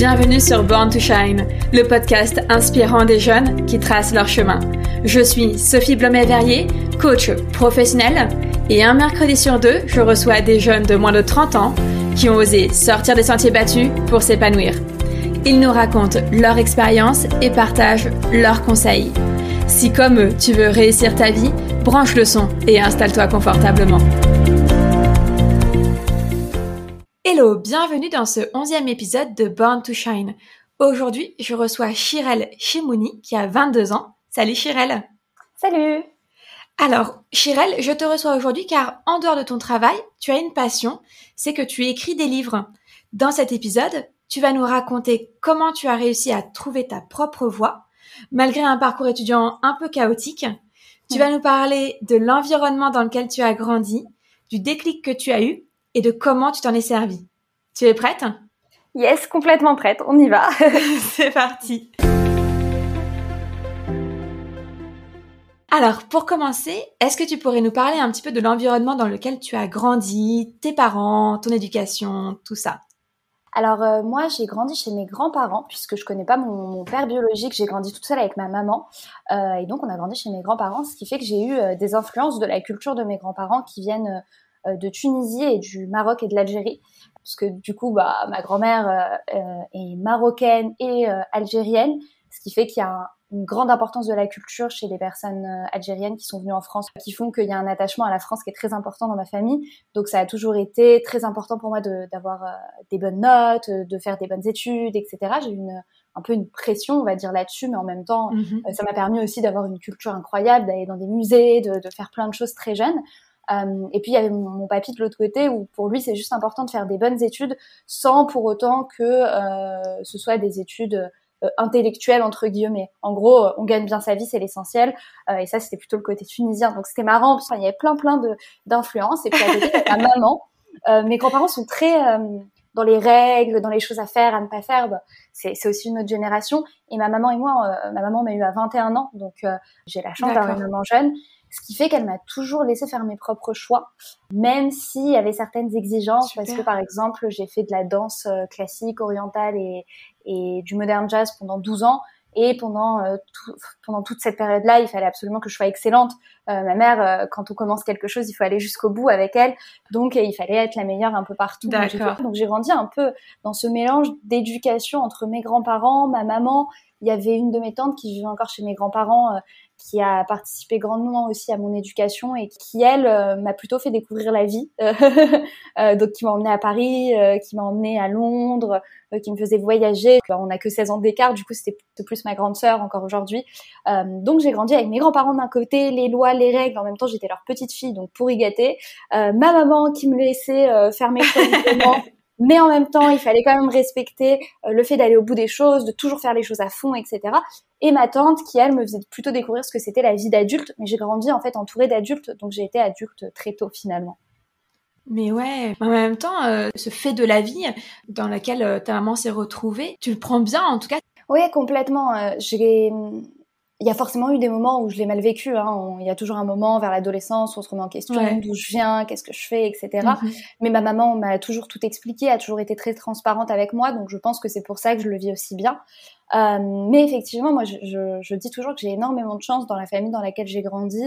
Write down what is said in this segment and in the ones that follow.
Bienvenue sur Born to Shine, le podcast inspirant des jeunes qui tracent leur chemin. Je suis Sophie Blomet-Verrier, coach professionnelle, et un mercredi sur deux, je reçois des jeunes de moins de 30 ans qui ont osé sortir des sentiers battus pour s'épanouir. Ils nous racontent leur expérience et partagent leurs conseils. Si comme eux, tu veux réussir ta vie, branche le son et installe-toi confortablement. Hello, bienvenue dans ce onzième épisode de Born to Shine. Aujourd'hui, je reçois Chirel Chimouni qui a 22 ans. Salut Chirel Salut Alors, Chirel, je te reçois aujourd'hui car en dehors de ton travail, tu as une passion, c'est que tu écris des livres. Dans cet épisode, tu vas nous raconter comment tu as réussi à trouver ta propre voie, malgré un parcours étudiant un peu chaotique. Tu vas nous parler de l'environnement dans lequel tu as grandi, du déclic que tu as eu et de comment tu t'en es servi. Tu es prête? Yes, complètement prête, on y va. C'est parti. Alors, pour commencer, est-ce que tu pourrais nous parler un petit peu de l'environnement dans lequel tu as grandi, tes parents, ton éducation, tout ça? Alors euh, moi j'ai grandi chez mes grands-parents puisque je connais pas mon, père biologique, j'ai grandi toute seule avec ma maman euh, et donc on a grandi chez mes grands-parents, ce qui fait que j'ai eu euh, des influences de la culture de mes grands-parents qui viennent de Tunisie et du Maroc et de l'Algérie. Parce que du coup, bah, ma grand-mère euh, euh, est marocaine et algérienne, ce qui fait qu'il y a une grande importance de la culture chez les personnes algériennes qui sont venues en France, qui font qu'il y a un attachement à la France qui est très important dans ma famille. Donc ça a toujours été très important pour moi d'avoir des bonnes notes, de faire des bonnes études, etc. J'ai eu une, un peu une pression, on va dire, là-dessus, mais en même temps, mhm. ça m'a permis aussi d'avoir une culture incroyable, d'aller dans des musées, de, de, faire plein de choses très jeunes. Euh, et puis il y avait mon, papy de l'autre côté où pour lui c'est juste important de faire des bonnes études sans pour autant que euh, ce soit des études euh, intellectuelles entre guillemets. En gros, on gagne bien sa vie, c'est l'essentiel. et ça c'était plutôt le côté tunisien. Donc c'était marrant parce qu'il y avait plein plein de d'influences. Et puis à côté, ma maman. mes grands-parents sont très dans les règles, dans les choses à faire, à ne pas faire. Bah, c'est, aussi une autre génération. Et ma maman et moi, ma maman m'a eu à 21 ans, donc j'ai la chance d'avoir une maman jeune ce qui fait qu'elle m'a toujours laissé faire mes propres choix, même s'il y avait certaines exigences, parce que par exemple, j'ai fait de la danse euh, classique, orientale et, et du modern jazz pendant 12 ans, et pendant euh, pendant toute cette période-là, il fallait absolument que je sois excellente. Euh, ma mère, euh, quand on commence quelque chose, il faut aller jusqu'au bout avec elle. Donc, il fallait être la meilleure un peu partout. Donc, j'ai grandi un peu dans ce mélange d'éducation entre mes grands-parents, ma maman. Il y avait une de mes tantes qui vivait encore chez mes grands-parents, qui a participé grandement aussi à mon éducation et qui, elle, euh, m'a plutôt fait découvrir la vie. euh, donc, qui m'a emmenée à Paris, euh, qui m'a emmenée à Londres, euh, qui me faisait voyager. on n'a que 16 ans d'écart, du coup, c'était plus ma grande sœur encore aujourd'hui. donc, j'ai grandi avec mes grands-parents d'un côté, les lois, les règles. En même temps, j'étais leur petite fille, donc pour y gâter. ma maman qui me laissait faire mes choses mais en même temps, il fallait quand même respecter euh, le fait d'aller au bout des choses, de toujours faire les choses à fond, etc. Et ma tante, qui elle me faisait plutôt découvrir ce que c'était la vie d'adulte, mais j'ai grandi en fait entourée d'adultes, donc j'ai été adulte très tôt finalement. Mais ouais, en même temps, euh, ce fait de la vie dans laquelle euh, ta maman s'est retrouvée, tu le prends bien en tout cas. Oui, complètement. j'ai il y a forcément eu des moments où je l'ai mal vécu. Hein. Il y a toujours un moment vers l'adolescence où on se remet en question d'où je viens, qu'est-ce que je fais, etc. Mhm. Mais ma maman m'a toujours tout expliqué, a toujours été très transparente avec moi, donc je pense que c'est pour ça que je le vis aussi bien. Euh, mais effectivement, moi, je, je, je dis toujours que j'ai énormément de chance dans la famille dans laquelle j'ai grandi,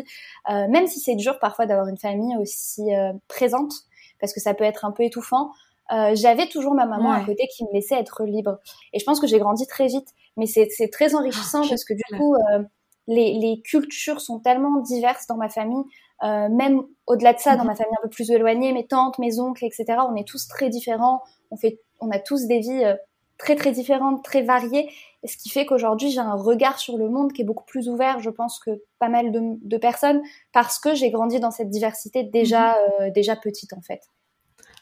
euh, même si c'est dur parfois d'avoir une famille aussi euh, présente, parce que ça peut être un peu étouffant. Euh, j'avais toujours ma maman à côté qui me laissait être libre. Et je pense que j'ai grandi très vite mais c'est très enrichissant ah, parce que du coup, euh, les, les, cultures sont tellement diverses dans ma famille, euh, même au-delà de ça, dans mhm. ma famille un peu plus éloignée, mes tantes, mes oncles, etc. On est tous très différents, on fait, on a tous des vies euh, très très différentes, très variées, et ce qui fait qu'aujourd'hui j'ai un regard sur le monde qui est beaucoup plus ouvert, je pense que pas mal de, de personnes, parce que j'ai grandi dans cette diversité déjà mhm. euh, déjà petite en fait.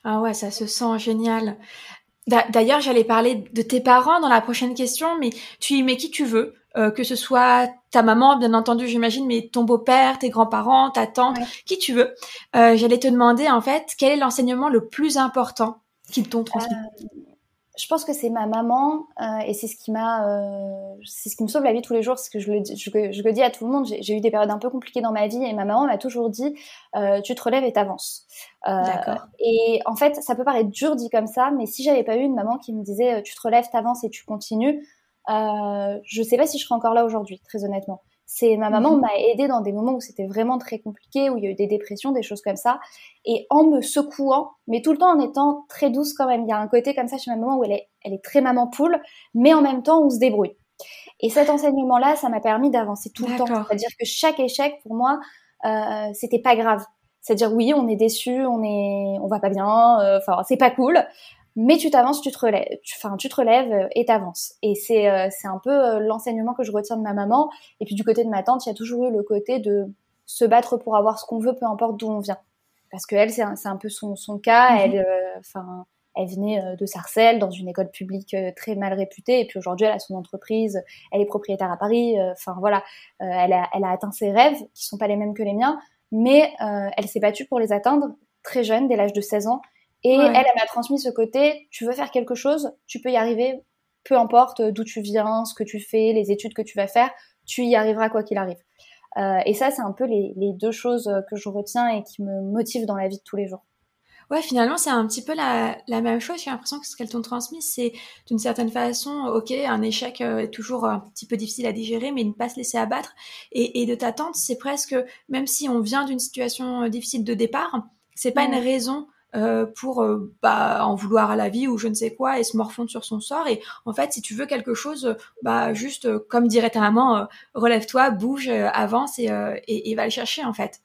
Ah ouais, ça se sent génial. D'ailleurs, j'allais parler de tes parents dans la prochaine question, mais tu y mets qui tu veux, euh, que ce soit ta maman, bien entendu, j'imagine, mais ton beau-père, tes grands-parents, ta tante, qui tu veux. Euh, j'allais te demander, en fait, quel est l'enseignement le plus important qu'ils t'ont transmis? Euh, je pense que c'est ma maman euh, et c'est ce qui m'a, euh, c'est ce qui me sauve la vie tous les jours. C'est que je le, je, je, le dis à tout le monde. J'ai eu des périodes un peu compliquées dans ma vie et ma maman m'a toujours dit euh, tu te relèves et t'avances. Euh, et en fait, ça peut paraître dur dit comme ça, mais si j'avais pas eu une maman qui me disait tu te relèves, t'avances et tu continues, euh, je sais pas si je serais encore là aujourd'hui, très honnêtement. C'est ma maman mhm. m'a aidé dans des moments où c'était vraiment très compliqué, où il y a eu des dépressions, des choses comme ça, et en me secouant, mais tout le temps en étant très douce quand même. Il y a un côté comme ça chez ma maman où elle est, elle est très maman poule, mais en même temps on se débrouille. Et cet enseignement-là, ça m'a permis d'avancer tout le temps. C'est-à-dire que chaque échec pour moi, euh, c'était pas grave. C'est-à-dire oui, on est déçu, on est, on va pas bien, euh, enfin c'est pas cool, mais tu t'avances, tu te relèves, enfin tu, te relèves euh, et t'avances. Et c'est euh, c'est un peu euh, l'enseignement que je retiens de ma maman. Et puis du côté de ma tante, il y a toujours eu le côté de se battre pour avoir ce qu'on veut, peu importe d'où on vient. Parce que elle, c'est un, un, peu son, son cas. Mhm. Elle, enfin, elle venait de Sarcelles, dans une école publique très mal réputée, et puis aujourd'hui, elle a son entreprise, elle est propriétaire à Paris. Enfin voilà, elle a, elle a atteint ses rêves, qui sont pas les mêmes que les miens, mais elle s'est battue pour les atteindre très jeune, dès l'âge de 16 ans. Et elle, elle m'a transmis ce côté, tu veux faire quelque chose, tu peux y arriver, peu importe d'où tu viens, ce que tu fais, les études que tu vas faire, tu y arriveras quoi qu'il arrive. Euh, et ça, c'est un peu les, les, deux choses que je retiens et qui me motivent dans la vie de tous les jours. Ouais, finalement, c'est un petit peu la, la même chose. J'ai l'impression que ce qu'elles t'ont transmis, c'est d'une certaine façon, ok, un échec euh, est toujours un petit peu difficile à digérer, mais ne pas se laisser abattre. Et, et de ta tante, c'est presque, même si on vient d'une situation difficile de départ, c'est pas une raison euh, pour euh, bah, en vouloir à la vie ou je ne sais quoi et se morfondre sur son sort. Et en fait, si tu veux quelque chose, bah juste euh, comme dirait ta maman, relève-toi, bouge, avance et, et, et va le chercher en fait.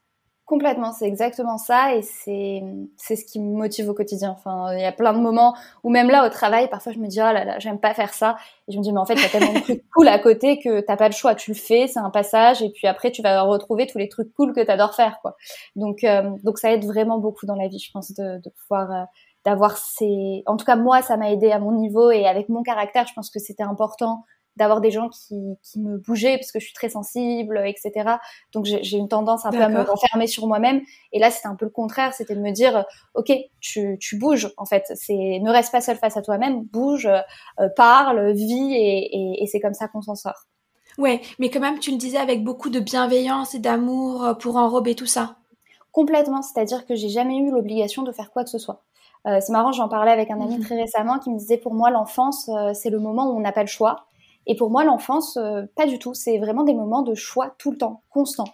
Complètement, c'est exactement ça et c'est c'est ce qui me motive au quotidien. Enfin, il y a plein de moments où même là au travail, parfois je me dis oh là là, j'aime pas faire ça et je me dis mais en fait il y a tellement de trucs cool à côté que t'as pas le choix, tu le fais, c'est un passage et puis après tu vas retrouver tous les trucs cool que t'adores faire quoi. Donc euh, donc ça aide vraiment beaucoup dans la vie, je pense, de, de pouvoir euh, d'avoir ces. En tout cas moi ça m'a aidé à mon niveau et avec mon caractère, je pense que c'était important d'avoir des gens qui, qui me bougeaient parce que je suis très sensible, etc. Donc j'ai une tendance un peu à me renfermer sur moi-même. Et là, c'était un peu le contraire, c'était de me dire, ok, tu, tu bouges en fait. C'est ne reste pas seul face à toi-même, bouge, euh, parle, vis, et, et, et c'est comme ça qu'on s'en sort. Ouais, mais quand même, tu le disais avec beaucoup de bienveillance et d'amour euh, pour enrober tout ça. Complètement, c'est-à-dire que j'ai jamais eu l'obligation de faire quoi que ce soit. Euh, c'est marrant, j'en parlais avec un ami mhm. très récemment qui me disait pour moi l'enfance euh, c'est le moment où on n'a pas le choix et pour moi, l'enfance, euh, pas du tout. C'est vraiment des moments de choix tout le temps, constant.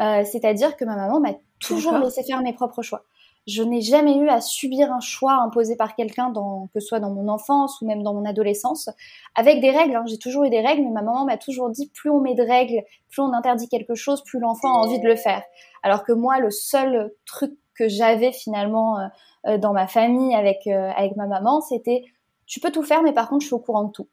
Euh, c'est-à-dire que ma maman m'a toujours laissé faire mes propres choix. Je n'ai jamais eu à subir un choix imposé par quelqu'un, que ce soit dans mon enfance ou même dans mon adolescence, avec des règles. Hein. J'ai toujours eu des règles, mais ma maman m'a toujours dit plus on met de règles, plus on interdit quelque chose, plus l'enfant a envie de le faire. Alors que moi, le seul truc que j'avais finalement euh, dans ma famille avec avec ma maman, c'était tu peux tout faire, mais par contre, je suis au courant de tout.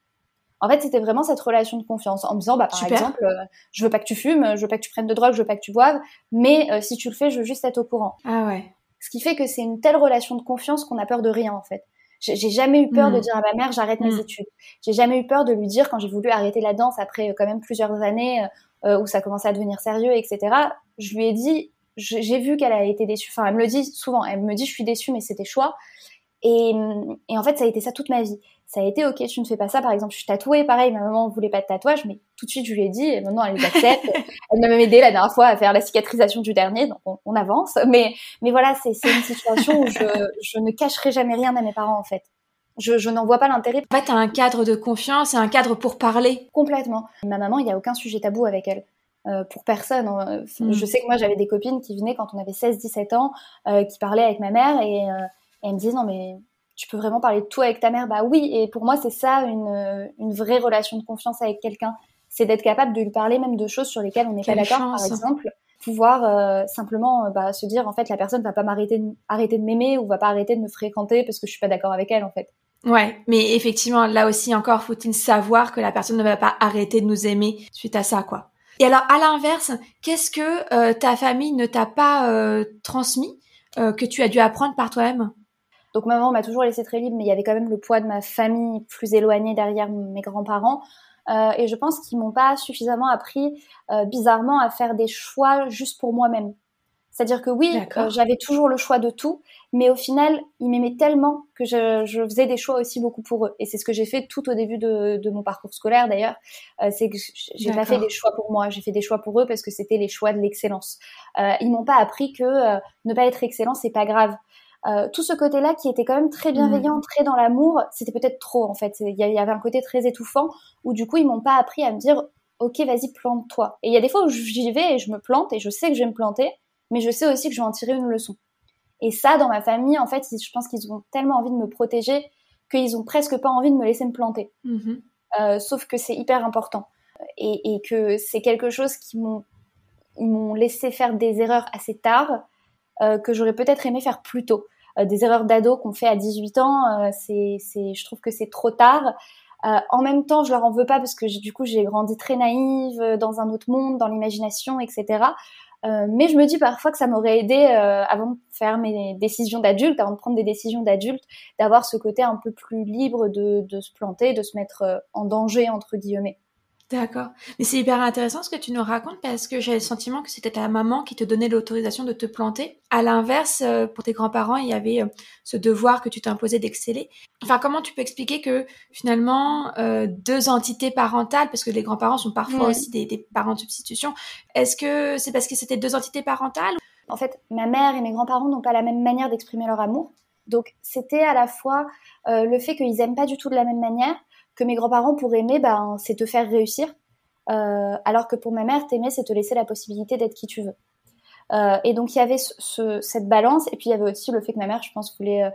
En fait, c'était vraiment cette relation de confiance en me disant, bah, par exemple, euh, je veux pas que tu fumes, je veux pas que tu prennes de drogue, je veux pas que tu boives, mais euh, si tu le fais, je veux juste être au courant. Ah ouais. Ce qui fait que c'est une telle relation de confiance qu'on a peur de rien, en fait. J'ai jamais eu peur de hmm. dire à ma mère, j'arrête mes hmm. études. J'ai jamais eu peur de lui dire, quand j'ai voulu arrêter la danse après euh, quand même plusieurs années où ça commençait à devenir sérieux, etc. Je lui ai dit, j'ai vu qu'elle a été déçue. Enfin, elle me le dit souvent. Elle me dit, je suis déçue, mais c'était choix. Et, et, en fait, ça a été ça toute ma vie ça a été ok, tu ne fais pas ça. Par exemple, je suis tatouée, pareil, ma maman voulait pas de tatouage, mais tout de suite je lui ai dit, et maintenant elle les accepte. elle m'a même aidé la dernière fois à faire la cicatrisation du dernier, donc on, avance. Mais, mais voilà, c'est une situation où je, je ne cacherai jamais rien à mes parents en fait. Je, je n'en vois pas l'intérêt. En fait, as un cadre de confiance et un cadre pour parler. Complètement. Ma maman, il n'y a aucun sujet tabou avec elle. Euh, pour personne. Hein. Mm. Je sais que moi, j'avais des copines qui venaient quand on avait 16-17 ans, euh, qui parlaient avec ma mère et, euh, et elles me disaient non mais tu peux vraiment parler de tout avec ta mère Bah oui, et pour moi, c'est ça une, une vraie relation de confiance avec quelqu'un. C'est d'être capable de lui parler même de choses sur lesquelles on n'est pas d'accord, par exemple. Pouvoir euh, simplement euh, bah, se dire, en fait, la personne va pas m'arrêter de, arrêter de m'aimer ou va pas arrêter de me fréquenter parce que je suis pas d'accord avec elle, en fait. Ouais, mais effectivement, là aussi encore, faut-il savoir que la personne ne va pas arrêter de nous aimer suite à ça, quoi. Et alors, à l'inverse, qu'est-ce que euh, ta famille ne t'a pas transmis, que tu as dû apprendre par toi-même? Donc ma maman m'a toujours laissé très libre, mais il y avait quand même le poids de ma famille plus éloignée derrière mes grands-parents. Euh, et je pense qu'ils m'ont pas suffisamment appris, euh, bizarrement, à faire des choix juste pour moi-même. C'est-à-dire que oui, euh, j'avais toujours le choix de tout, mais au final, ils m'aimaient tellement que je, je, faisais des choix aussi beaucoup pour eux. Et c'est ce que j'ai fait tout au début de, de mon parcours scolaire d'ailleurs. Euh, c'est que j'ai pas fait des choix pour moi, j'ai fait des choix pour eux parce que c'était les choix de l'excellence. Euh, ils m'ont pas appris que euh, ne pas être excellent c'est pas grave. Euh, tout ce côté-là qui était quand même très bienveillant, mmh. très dans l'amour, c'était peut-être trop en fait. Il y avait un côté très étouffant où du coup ils m'ont pas appris à me dire ok vas-y plante-toi. Et il y a des fois où j'y vais et je me plante et je sais que je vais me planter mais je sais aussi que je vais en tirer une leçon. Et ça, dans ma famille, en fait, je pense qu'ils ont tellement envie de me protéger qu'ils ont presque pas envie de me laisser me planter. Mhm. Euh, sauf que c'est hyper important et, que c'est quelque chose qui m'ont m'ont laissé faire des erreurs assez tard euh, que j'aurais peut-être aimé faire plus tôt. Euh, des erreurs d'ado qu'on fait à 18 ans, c'est, je trouve que c'est trop tard. en même temps, je leur en veux pas parce que du coup, j'ai grandi très naïve dans un autre monde, dans l'imagination, etc. Euh, mais je me dis parfois que ça m'aurait aidé euh, avant de faire mes décisions d'adulte, avant de prendre des décisions d'adulte, d'avoir ce côté un peu plus libre de, de se planter, de se mettre euh, en danger entre guillemets. D'accord. Mais c'est hyper intéressant ce que tu nous racontes parce que j'ai le sentiment que c'était ta maman qui te donnait l'autorisation de te planter. À l'inverse, euh, pour tes grands-parents, il y avait euh, ce devoir que tu t'imposais d'exceller. Enfin, comment tu peux expliquer que finalement, euh, deux entités parentales, parce que les grands-parents sont parfois aussi des, des, parents de substitution, est-ce que c'est parce que c'était deux entités parentales En fait, ma mère et mes grands-parents n'ont pas la même manière d'exprimer leur amour. Donc, c'était à la fois le fait qu'ils aiment pas du tout de la même manière, que mes grands-parents pour aimer, ben, c'est te faire réussir. Euh, alors que pour ma mère, t'aimer, c'est te laisser la possibilité d'être qui tu veux. Euh, et donc il y avait ce, cette balance, et puis il y avait aussi le fait que ma mère, je pense, voulait, euh,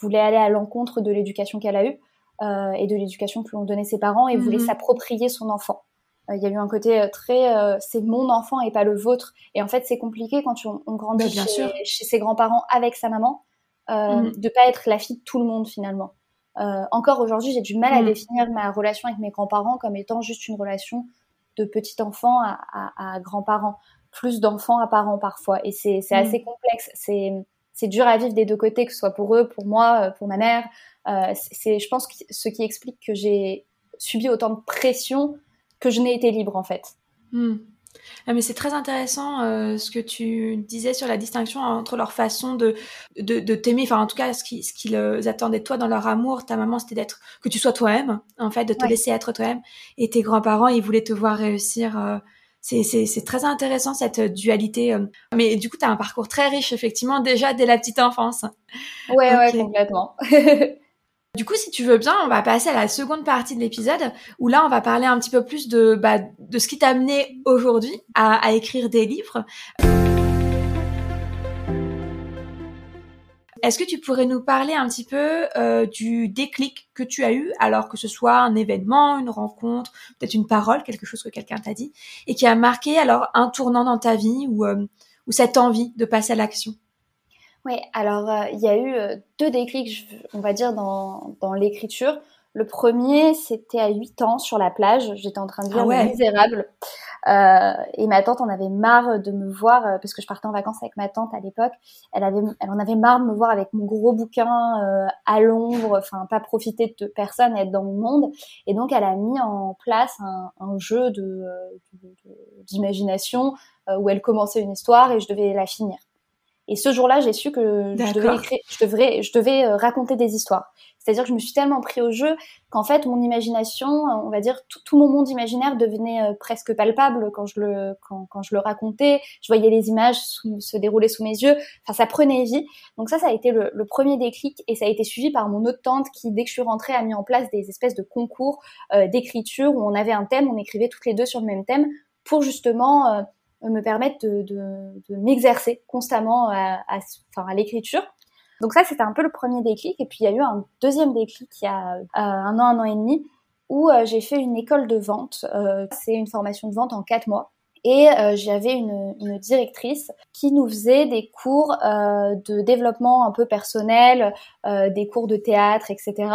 voulait aller à l'encontre de l'éducation qu'elle a eue euh, et de l'éducation que lui ont donné ses parents, et voulait mhm. s'approprier son enfant. Euh, il y a eu un côté très, c'est mon enfant et pas le vôtre. Et en fait, c'est compliqué quand on, on grandit chez, chez, ses grands-parents avec sa maman, mhm. de pas être la fille de tout le monde finalement. Euh, encore aujourd'hui, j'ai du mal à mm. définir ma relation avec mes grands-parents comme étant juste une relation de petit enfant à, à, à grands-parents, plus d'enfants à parents parfois. Et c'est mm. assez complexe. C'est dur à vivre des deux côtés, que ce soit pour eux, pour moi, euh, pour ma mère. Euh, c'est, je pense, ce qui explique que j'ai subi autant de pression que je n'ai été libre en fait. Mm. Ah, mais c'est très intéressant euh, ce que tu disais sur la distinction entre leur façon de, de, de t'aimer, enfin en tout cas ce qu'ils qu'ils attendaient de toi dans leur amour. Ta maman c'était d'être que tu sois toi-même, en fait, de te laisser être toi-même. Et tes grands-parents ils voulaient te voir réussir. Euh, c'est très intéressant cette dualité. Euh. Mais du coup, tu as un parcours très riche, effectivement, déjà dès la petite enfance. Ouais, ouais, complètement. Du coup, si tu veux bien, on va passer à la seconde partie de l'épisode où là, on va parler un petit peu plus de, bah, de ce qui t'a amené aujourd'hui à, écrire des livres. Est-ce que tu pourrais nous parler un petit peu euh, du déclic que tu as eu, alors que ce soit un événement, une rencontre, peut-être une parole, quelque chose que quelqu'un t'a dit, et qui a marqué alors un tournant dans ta vie ou, euh, ou cette envie de passer à l'action? Oui, alors euh, il y a eu euh, deux déclics, on va dire, dans, dans l'écriture. Le premier, c'était à 8 ans sur la plage. J'étais en train de lire ah Misérable. Euh, et ma tante en avait marre de me voir, euh, parce que je partais en vacances avec ma tante à l'époque. Elle, avait, elle en avait marre de me voir avec mon gros bouquin à l'ombre, enfin pas profiter de personne, être dans mon monde. Et donc elle a mis en place un, un jeu de, d'imagination où elle commençait une histoire et je devais la finir. Et ce jour-là, j'ai su que je devais, écrire, je, devrais, je devais euh, raconter des histoires. C'est-à-dire que je me suis tellement pris au jeu qu'en fait, mon imagination, on va dire, tout, tout mon monde imaginaire devenait euh, presque palpable quand je le, quand, quand, je le racontais. Je voyais les images se dérouler sous mes yeux. Enfin, ça prenait vie. Donc ça, ça a été le, le, premier déclic et ça a été suivi par mon autre tante qui, dès que je suis rentrée, a mis en place des espèces de concours euh, d'écriture où on avait un thème, on écrivait toutes les deux sur le même thème pour justement me permettre de, de, de m'exercer constamment à, à, enfin, à l'écriture. Donc ça, c'était un peu le premier déclic. Et puis il y a eu un deuxième déclic il y a euh, un an, un an et demi, où euh, j'ai fait une école de vente. Euh, c'est une formation de vente en quatre mois. Et j'avais une, une, directrice qui nous faisait des cours de développement un peu personnel, des cours de théâtre, etc.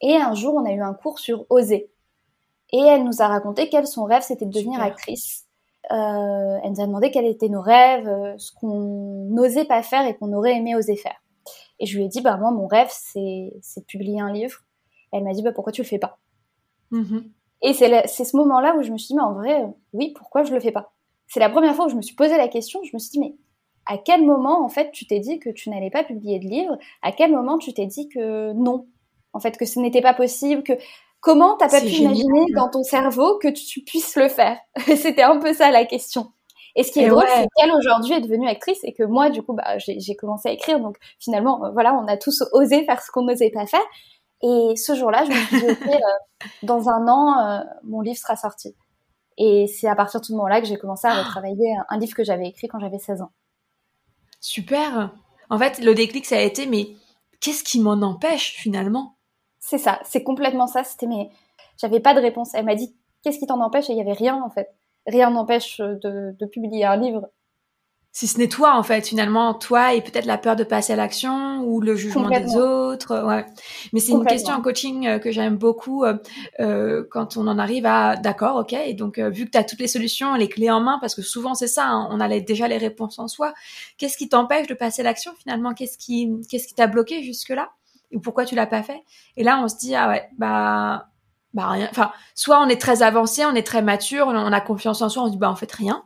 Et un jour, on a eu un cours sur oser. Et elle nous a raconté quel son rêve, c'était de devenir actrice. Euh, elle nous a demandé quels étaient nos rêves, euh, ce qu'on n'osait pas faire et qu'on aurait aimé oser faire. Et je lui ai dit, bah moi, mon rêve, c'est, c'est de publier un livre. elle m'a dit, bah pourquoi tu le fais pas? Mm-hmm. Et c'est, c'est ce moment-là où je me suis dit, mais en vrai, oui, pourquoi je le fais pas? C'est la première fois où je me suis posé la question. Je me suis dit, mais à quel moment en fait tu t'es dit que tu n'allais pas publier de livre? À quel moment tu t'es dit que non, en fait que ce n'était pas possible que Comment t'as pas pu imaginer dans ton cerveau que tu puisses le faire C'était un peu ça la question. Et ce qui est drôle, c'est qu'elle aujourd'hui est devenue actrice et que moi, du coup, bah, j'ai commencé à écrire. Donc finalement, euh, voilà, on a tous osé faire ce qu'on n'osait pas faire. Et ce jour-là, je me suis dit, ok, euh, dans un an, euh, mon livre sera sorti. Et c'est à partir de ce moment-là que j'ai commencé à ah. retravailler un livre que j'avais écrit quand j'avais 16 ans. Super. En fait, le déclic, ça a été, mais qu'est-ce qui m'en empêche finalement? C'est ça, c'est complètement ça. C'était mais j'avais pas de réponse. Elle m'a dit qu'est-ce qui t'en empêche? Et il y avait rien en fait. Rien n'empêche de, publier un livre. Si ce n'est toi en fait, finalement, toi et peut-être la peur de passer à l'action ou le jugement des autres. Ouais. Mais c'est une question en coaching euh, que j'aime beaucoup euh, euh, quand on en arrive à d'accord, ok. Et donc vu que tu as toutes les solutions, les clés en main, parce que souvent c'est ça, hein, on a déjà les réponses en soi. Qu'est-ce qui t'empêche de passer à l'action finalement? Qu'est-ce qui qu'est-ce qui t'a bloqué jusque là ou pourquoi tu l'as pas fait Et là, on se dit ah ouais, bah bah rien. Enfin, soit on est très avancé, on est très mature, on a confiance en soi, on se dit bah en fait rien.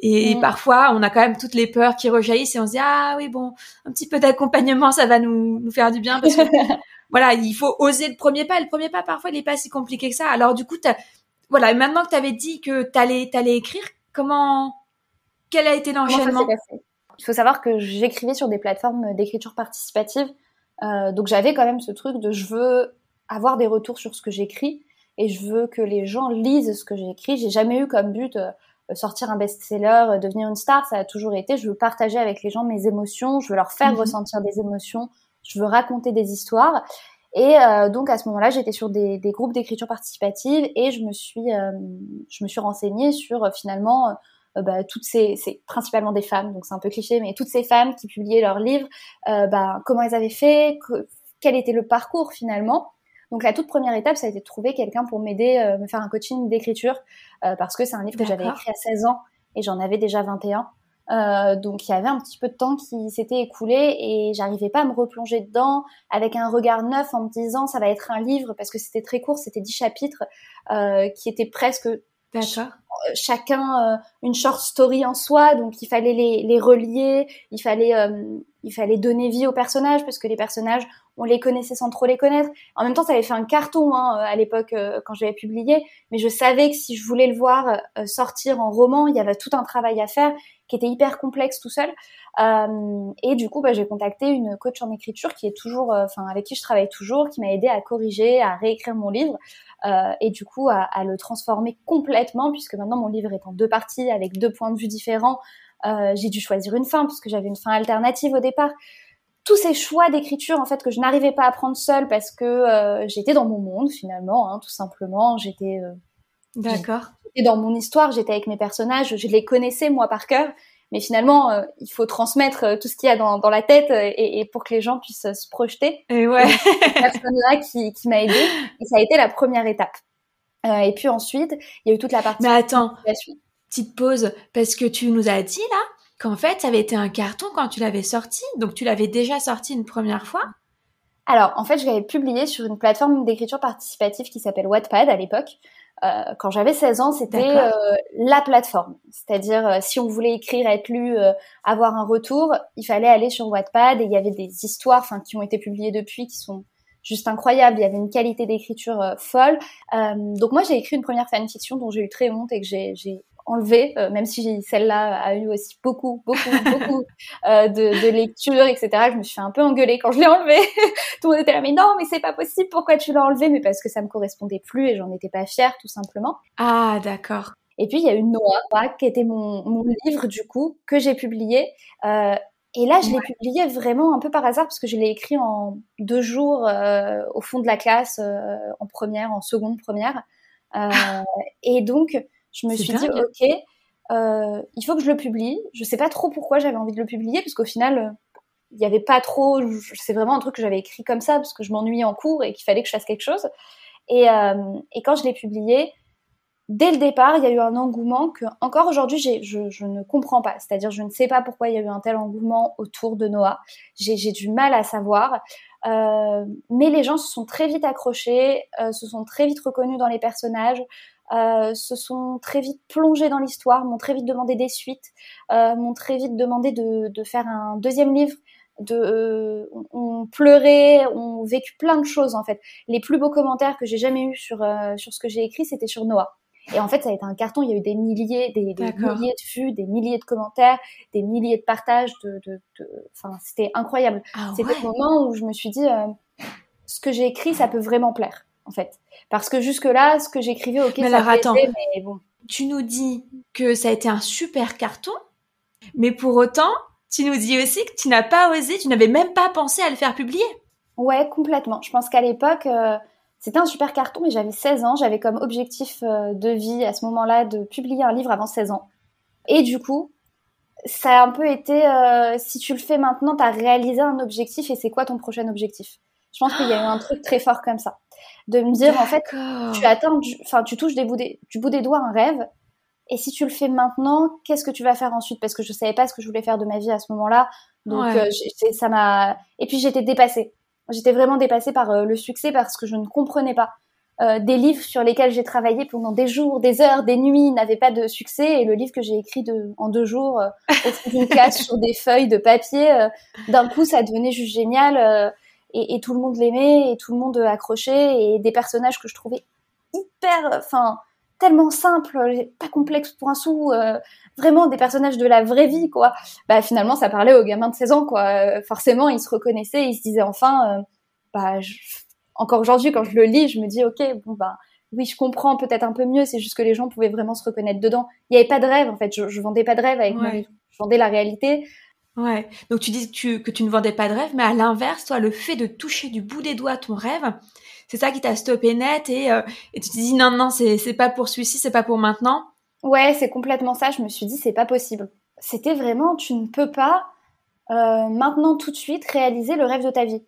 Et, mm. parfois, on a quand même toutes les peurs qui rejaillissent et on se dit ah oui bon, un petit peu d'accompagnement, ça va nous, nous faire du bien parce que voilà, il faut oser le premier pas. le premier pas, parfois, il est pas si compliqué que ça. Alors du coup, voilà, maintenant que tu avais dit que tu allais, allais écrire, comment, quel a été l'enchaînement? Il faut savoir que j'écrivais sur des plateformes d'écriture participative euh, donc j'avais quand même ce truc de je veux avoir des retours sur ce que j'écris et je veux que les gens lisent ce que j'ai écrit. J'ai jamais eu comme but euh, sortir un best-seller, euh, devenir une star. Ça a toujours été je veux partager avec les gens mes émotions, je veux leur faire mhm. ressentir des émotions, je veux raconter des histoires. Et donc à ce moment-là, j'étais sur des, des groupes d'écriture participative et je me suis, je me suis renseignée sur finalement euh, bah, toutes ces, c'est principalement des femmes, donc c'est un peu cliché, mais toutes ces femmes qui publiaient leurs livres, euh, bah, comment elles avaient fait, quel était le parcours finalement. Donc la toute première étape, ça a été de trouver quelqu'un pour m'aider, euh, me faire un coaching d'écriture, parce que c'est un livre que j'avais écrit à 16 ans et j'en avais déjà 21. Euh, donc il y avait un petit peu de temps qui s'était écoulé et j'arrivais pas à me replonger dedans avec un regard neuf en me disant ça va être un livre parce que c'était très court, c'était 10 chapitres euh, qui étaient presque chacun euh, une short story en soi, donc il fallait les, les relier, il fallait euh, il fallait donner vie aux personnages parce que les personnages on les connaissait sans trop les connaître. En même temps, ça avait fait un carton hein, à l'époque euh, quand j'avais publié, mais je savais que si je voulais le voir sortir en roman, il y avait tout un travail à faire qui était hyper complexe tout seul. et du coup, bah, j'ai contacté une coach en écriture qui est toujours, enfin avec qui je travaille toujours, qui m'a aidé à corriger, à réécrire mon livre. Euh, et du coup à, le transformer complètement puisque maintenant mon livre est en deux parties avec deux points de vue différents. Euh, j'ai dû choisir une fin puisque j'avais une fin alternative au départ. Tous ces choix d'écriture en fait que je n'arrivais pas à prendre seule parce que euh, j'étais dans mon monde finalement, hein, tout simplement. J'étais euh, D'accord. J'étais dans mon histoire, j'étais avec mes personnages, je les connaissais moi par cœur mais finalement, euh, il faut transmettre tout ce qu'il y a dans, dans la tête et, et, pour que les gens puissent se projeter. Et ouais. cette personne-là qui, qui m'a aidée, et ça a été la première étape. et puis ensuite, il y a eu toute la partie. Mais attends, petite pause, parce que tu nous as dit là qu'en fait, ça avait été un carton quand tu l'avais sorti, donc tu l'avais déjà sorti une première fois. Alors, en fait, je l'avais publié sur une plateforme d'écriture participative qui s'appelle Wattpad à l'époque. Euh, quand j'avais 16 ans, c'était euh, la plateforme. C'est-à-dire, euh, si on voulait écrire, être lu, avoir un retour, il fallait aller sur Wattpad et il y avait des histoires, qui ont été publiées depuis, qui sont juste incroyables. Il y avait une qualité d'écriture folle. donc moi, j'ai écrit une première fanfiction dont j'ai eu très honte et que j'ai enlevé, euh, même si celle-là a eu aussi beaucoup, beaucoup, beaucoup euh, de, de lectures, etc. Je me suis un peu engueuler quand je l'ai enlevé. tout le monde était là, mais non, mais c'est pas possible, pourquoi tu l'as enlevé? Mais parce que ça me correspondait plus et j'en étais pas fière, tout simplement. Ah, d'accord. Et puis il y a eu Noah, qui était mon, mon livre du coup que j'ai publié. Euh, et là, je l'ai publié vraiment un peu par hasard parce que je l'ai écrit en deux jours euh, au fond de la classe, euh, en première, en seconde première. et donc, je me suis dit, ok, euh, il faut que je le publie. Je sais pas trop pourquoi j'avais envie de le publier, parce qu'au final, il n'y avait pas trop. C'est vraiment un truc que j'avais écrit comme ça, parce que je m'ennuyais en cours et qu'il fallait que je fasse quelque chose. Et, euh, et quand je l'ai publié, dès le départ, il y a eu un engouement que, encore aujourd'hui, je, je ne comprends pas. C'est-à-dire, je ne sais pas pourquoi il y a eu un tel engouement autour de Noah. J'ai du mal à savoir. Euh, mais les gens se sont très vite accrochés, euh, se sont très vite reconnus dans les personnages. Se sont très vite plongés dans l'histoire, m'ont très vite demandé des suites, m'ont très vite demandé de, de, faire un deuxième livre. De, on pleurait, on vécu plein de choses en fait. Les plus beaux commentaires que j'ai jamais eu sur sur ce que j'ai écrit, c'était sur Noah. Et en fait, ça a été un carton. Il y a eu des milliers, des, des milliers de vues, des milliers de commentaires, des milliers de partages. De, de, de... Enfin, c'était incroyable. Ah c'était le moment où je me suis dit, euh, ce que j'ai écrit, ça peut vraiment plaire, en fait. Parce que jusque-là, ce que j'écrivais, ok, mais ça alors, attends. mais bon. Tu nous dis que ça a été un super carton, mais pour autant, tu nous dis aussi que tu n'as pas osé, tu n'avais même pas pensé à le faire publier. Ouais, complètement. Je pense qu'à l'époque, euh, c'était un super carton, mais j'avais 16 ans. J'avais comme objectif euh, de vie à ce moment-là de publier un livre avant 16 ans. Et du coup, ça a un peu été, euh, si tu le fais maintenant, tu as réalisé un objectif et c'est quoi ton prochain objectif? Je pense qu'il y a eu un truc très fort comme ça. De me dire, en fait, tu atteins, enfin, tu touches des bouts des, du bout des doigts un rêve. Et si tu le fais maintenant, qu'est-ce que tu vas faire ensuite? Parce que je savais pas ce que je voulais faire de ma vie à ce moment-là. Donc, euh, ça m'a. Et puis, j'étais dépassée. J'étais vraiment dépassée par euh, le succès parce que je ne comprenais pas. Euh, des livres sur lesquels j'ai travaillé pendant des jours, des heures, des nuits n'avaient pas de succès et le livre que j'ai écrit de, en deux jours au fond d'une classe sur des feuilles de papier, d'un coup ça devenait juste génial et, et, tout le monde l'aimait et tout le monde accrochait et des personnages que je trouvais hyper, enfin tellement simples, pas complexes pour un sou, vraiment des personnages de la vraie vie quoi. Bah finalement ça parlait aux gamins de 16 ans quoi. forcément ils se reconnaissaient, ils se disaient enfin bah je encore aujourd'hui, quand je le lis, je me dis, ok, bon bah oui, je comprends peut-être un peu mieux. C'est juste que les gens pouvaient vraiment se reconnaître dedans. Il n'y avait pas de rêve en fait. Je, je vendais pas de rêve avec ouais. Je vendais la réalité. Ouais. Donc tu dis que tu, que tu ne vendais pas de rêve, mais à l'inverse, toi, le fait de toucher du bout des doigts ton rêve, c'est ça qui t'a stoppé net et, euh, et tu te dis non non c'est c'est pas pour celui-ci, c'est pas pour maintenant? Ouais, c'est complètement ça. Je me suis dit c'est pas possible. C'était vraiment tu ne peux pas euh, maintenant tout de suite réaliser le rêve de ta vie.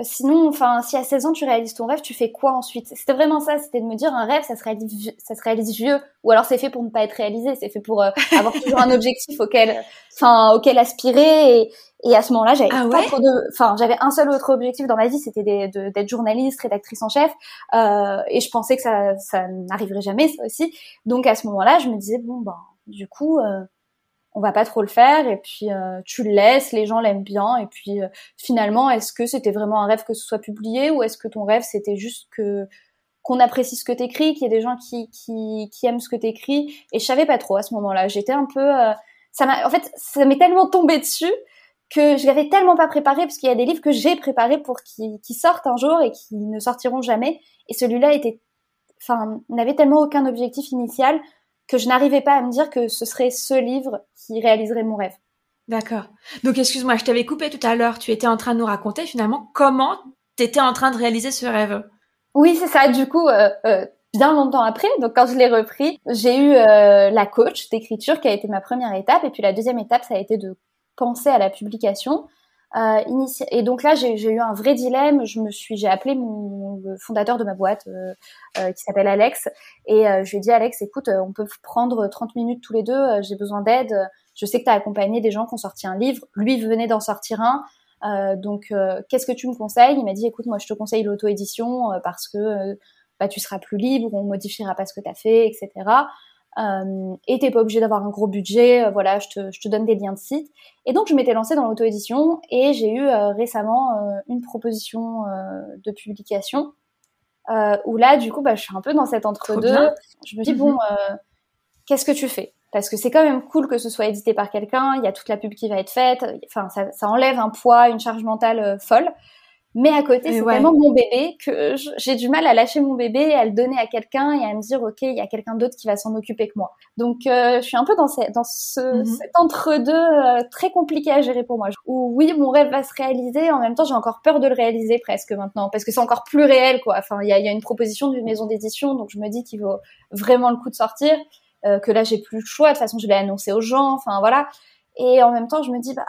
Sinon, enfin, si à 16 ans tu réalises ton rêve, tu fais quoi ensuite? C'était vraiment ça, c'était de me dire un rêve, ça se réalise, ça se réalise vieux, ou alors c'est fait pour ne pas être réalisé, c'est fait pour euh, avoir toujours un objectif auquel, enfin, auquel aspirer. Et, et à ce moment-là, j'avais ah pas trop de, enfin, j'avais un seul autre objectif dans ma vie, c'était d'être journaliste, rédactrice en chef, euh, et je pensais que ça, ça n'arriverait jamais, ça aussi. Donc à ce moment-là, je me disais bon ben, du coup. Euh, on va pas trop le faire et puis euh, tu le laisses, les gens l'aiment bien et puis euh, finalement est-ce que c'était vraiment un rêve que ce soit publié ou est-ce que ton rêve c'était juste que qu'on apprécie ce que t'écris, qu'il y ait des gens qui, qui, qui aiment ce que t'écris? Et je savais pas trop à ce moment-là. J'étais un peu euh, ça m'a en fait ça m'est tellement tombé dessus que je l'avais tellement pas préparé parce qu'il y a des livres que j'ai préparés pour qu'ils sortent un jour et qui ne sortiront jamais et celui-là était enfin n'avait tellement aucun objectif initial que je n'arrivais pas à me dire que ce serait ce livre qui réaliserait mon rêve. D'accord. Donc excuse-moi, je t'avais coupé tout à l'heure. Tu étais en train de nous raconter finalement comment tu étais en train de réaliser ce rêve. Oui, c'est ça. Du coup, euh, euh, bien longtemps après, donc quand je l'ai repris, j'ai eu euh, la coach d'écriture qui a été ma première étape. Et puis la deuxième étape, ça a été de penser à la publication. Euh, et donc là, j'ai eu un vrai dilemme. Je me suis, j'ai appelé mon le fondateur de ma boîte euh, euh, qui s'appelle Alex et je lui ai dit Alex, écoute, on peut prendre 30 minutes tous les deux. j'ai besoin d'aide. Je sais que tu as accompagné des gens qui ont sorti un livre. Lui venait d'en sortir un. donc, qu'est-ce que tu me conseilles? Il m'a dit, écoute, moi, je te conseille l'auto-édition parce que bah, tu seras plus libre, on modifiera pas ce que tu as fait, etc. Euh, et t'es pas obligé d'avoir un gros budget, euh, voilà, je te, je te, donne des liens de site. Et donc je m'étais lancée dans l'auto-édition et j'ai eu euh, récemment euh, une proposition de publication où là du coup bah, je suis un peu dans cet entre-deux. Je me dis bon, mhm. qu'est-ce que tu fais? Parce que c'est quand même cool que ce soit édité par quelqu'un, il y a toute la pub qui va être faite, enfin ça, ça enlève un poids, une charge mentale folle. Mais à côté, c'est vraiment mon bébé que j'ai du mal à lâcher mon bébé, à le donner à quelqu'un et à me dire, OK, il y a quelqu'un d'autre qui va s'en occuper que moi. Donc, euh, je suis un peu dans, dans ce, mhm. cet entre-deux euh, très compliqué à gérer pour moi. Où oui, mon rêve va se réaliser, en même temps, j'ai encore peur de le réaliser presque maintenant, parce que c'est encore plus réel, quoi. Enfin, il y a, y a, une proposition d'une maison d'édition, donc je me dis qu'il vaut vraiment le coup de sortir, euh, que là, j'ai plus le choix. De toute façon, je l'ai annoncé aux gens, enfin, voilà. Et en même temps, je me dis, bah,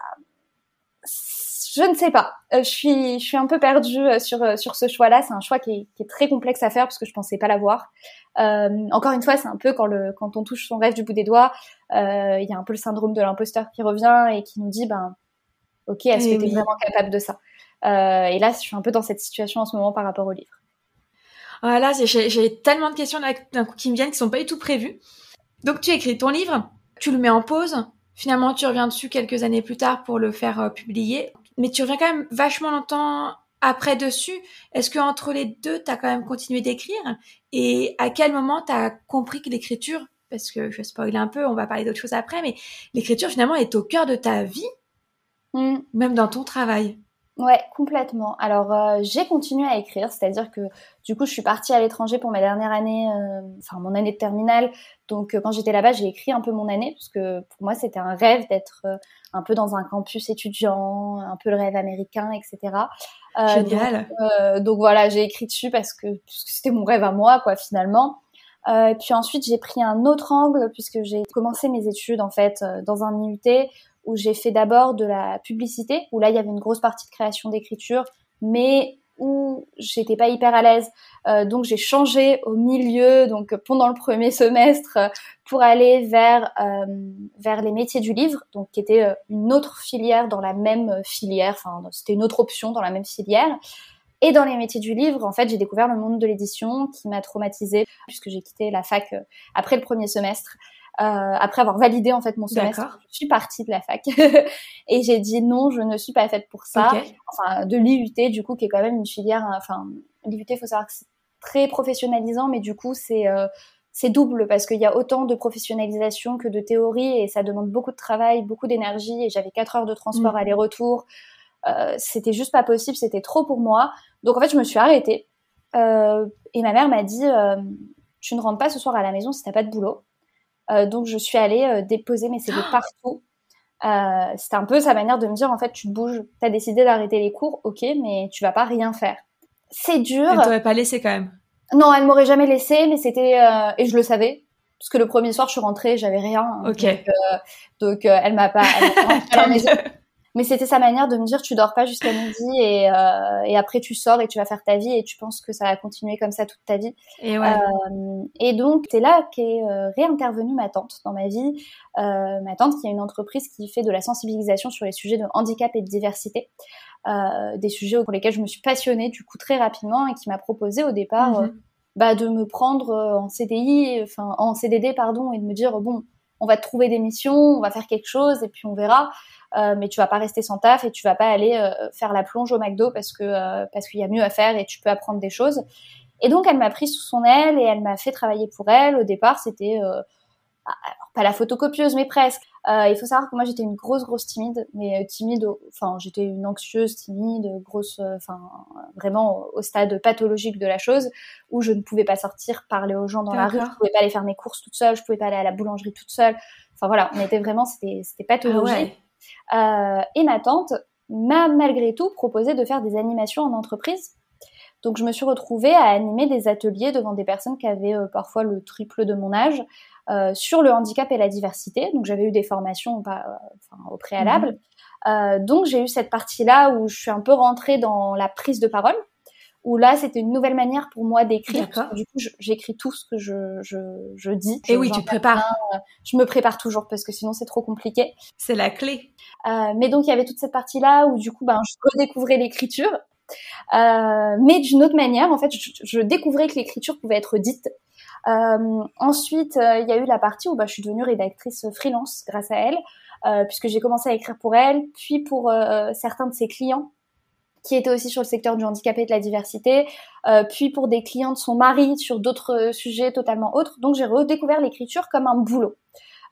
je ne sais pas. Euh, je suis, je suis un peu perdue euh, sur euh, sur ce choix-là. C'est un choix qui est, qui est, très complexe à faire parce que je pensais pas l'avoir. Euh, encore une fois, c'est un peu quand le quand on touche son rêve du bout des doigts, il y a un peu le syndrome de l'imposteur qui revient et qui nous dit ben ok, est-ce que tu es vraiment capable de ça? Et là, je suis un peu dans cette situation en ce moment par rapport au livre. Voilà, j'ai tellement de questions d'un coup qui me viennent qui sont pas du tout prévues. Donc tu écris ton livre, tu le mets en pause, finalement tu reviens dessus quelques années plus tard pour le faire publier, mais tu reviens quand même vachement longtemps après dessus. Est-ce que entre les deux, tu as quand même continué d'écrire? Et à quel moment tu as compris que l'écriture, parce que je spoil un peu, on va parler d'autres choses après, mais l'écriture finalement est au cœur de ta vie, mm. même dans ton travail? Ouais, complètement. Alors, euh, j'ai continué à écrire, c'est-à-dire que du coup, je suis partie à l'étranger pour ma dernière année, euh, enfin mon année de terminale. Donc, euh, quand j'étais là-bas, j'ai écrit un peu mon année parce que pour moi, c'était un rêve d'être un peu dans un campus étudiant, un peu le rêve américain, etc. Génial. Donc, donc, voilà, j'ai écrit dessus parce que, parce que c'était mon rêve à moi, quoi, finalement. Euh, puis ensuite, j'ai pris un autre angle puisque j'ai commencé mes études en fait dans un IUT où j'ai fait d'abord de la publicité, où là il y avait une grosse partie de création d'écriture, mais où j'étais pas hyper à l'aise. Euh, donc j'ai changé au milieu, donc pendant le premier semestre, pour aller vers euh, vers les métiers du livre, donc qui était euh, une autre filière dans la même filière. Enfin, c'était une autre option dans la même filière. Et dans les métiers du livre, en fait, j'ai découvert le monde de l'édition qui m'a traumatisée puisque j'ai quitté la fac euh, après le premier semestre. Euh, après avoir validé en fait mon semestre, je suis partie de la fac et j'ai dit non, je ne suis pas faite pour ça. Enfin, de l'IUT du coup qui est quand même une filière. Enfin, l'IUT, faut savoir que c'est très professionnalisant, mais du coup c'est euh, c'est double parce qu'il y a autant de professionnalisation que de théorie et ça demande beaucoup de travail, beaucoup d'énergie et j'avais quatre heures de transport mmh. aller-retour. Euh, c'était juste pas possible, c'était trop pour moi. Donc en fait, je me suis arrêtée euh, et ma mère m'a dit euh, tu ne rentres pas ce soir à la maison si t'as pas de boulot. Donc je suis allée déposer mes CV partout. C'était un peu sa manière de me dire en fait tu te bouges, t'as décidé d'arrêter les cours, ok, mais tu vas pas rien faire. C'est dur. Elle t'aurait pas laissé quand même. Non, elle m'aurait jamais laissé, mais c'était et je le savais parce que le premier soir je suis rentrée, j'avais rien. Ok. Donc, elle m'a pas. Elle mais c'était sa manière de me dire tu dors pas jusqu'à midi et, euh, et après tu sors et tu vas faire ta vie et tu penses que ça va continuer comme ça toute ta vie. Et, ouais. euh, et donc c'est là qu'est euh, réintervenue ma tante dans ma vie. Euh, ma tante qui a une entreprise qui fait de la sensibilisation sur les sujets de handicap et de diversité, euh, des sujets pour lesquels je me suis passionnée du coup très rapidement et qui m'a proposé au départ mhm. bah, de me prendre en CDI, enfin en CDD pardon et de me dire bon on va te trouver des missions, on va faire quelque chose et puis on verra. Euh, mais tu vas pas rester sans taf et tu vas pas aller euh, faire la plonge au McDo parce que euh, parce qu'il y a mieux à faire et tu peux apprendre des choses. Et donc elle m'a pris sous son aile et elle m'a fait travailler pour elle. Au départ, c'était pas la photocopieuse, mais presque. Il faut savoir que moi j'étais une grosse grosse timide, mais timide, enfin j'étais une anxieuse, timide, grosse, enfin vraiment au stade pathologique de la chose, où je ne pouvais pas sortir, parler aux gens dans la rue, je pouvais pas aller faire mes courses toute seule, je pouvais pas aller à la boulangerie toute seule. Enfin voilà, on était vraiment, c'était c'était ah pathologique. Euh, et ma tante m'a malgré tout proposé de faire des animations en entreprise. Donc je me suis retrouvée à animer des ateliers devant des personnes qui avaient euh, parfois le triple de mon âge euh, sur le handicap et la diversité. Donc j'avais eu des formations au préalable. Mhm. donc j'ai eu cette partie-là où je suis un peu rentrée dans la prise de parole où là c'était une nouvelle manière pour moi d'écrire. Du coup, j'écris tout ce que je, je, je dis. Et oui, tu prépares. je me prépare toujours parce que sinon c'est trop compliqué. C'est la clé. Euh, mais donc il y avait toute cette partie là où du coup ben je redécouvrais l'écriture, euh, mais d'une autre manière. En fait, je, je découvrais que l'écriture pouvait être dite. Euh, ensuite, euh, il y a eu la partie où ben, je suis devenue rédactrice freelance grâce à elle, euh, puisque j'ai commencé à écrire pour elle, puis pour certains de ses clients qui était aussi sur le secteur du handicap et de la diversité, euh, puis pour des clients de son mari sur d'autres sujets totalement autres. Donc j'ai redécouvert l'écriture comme un boulot,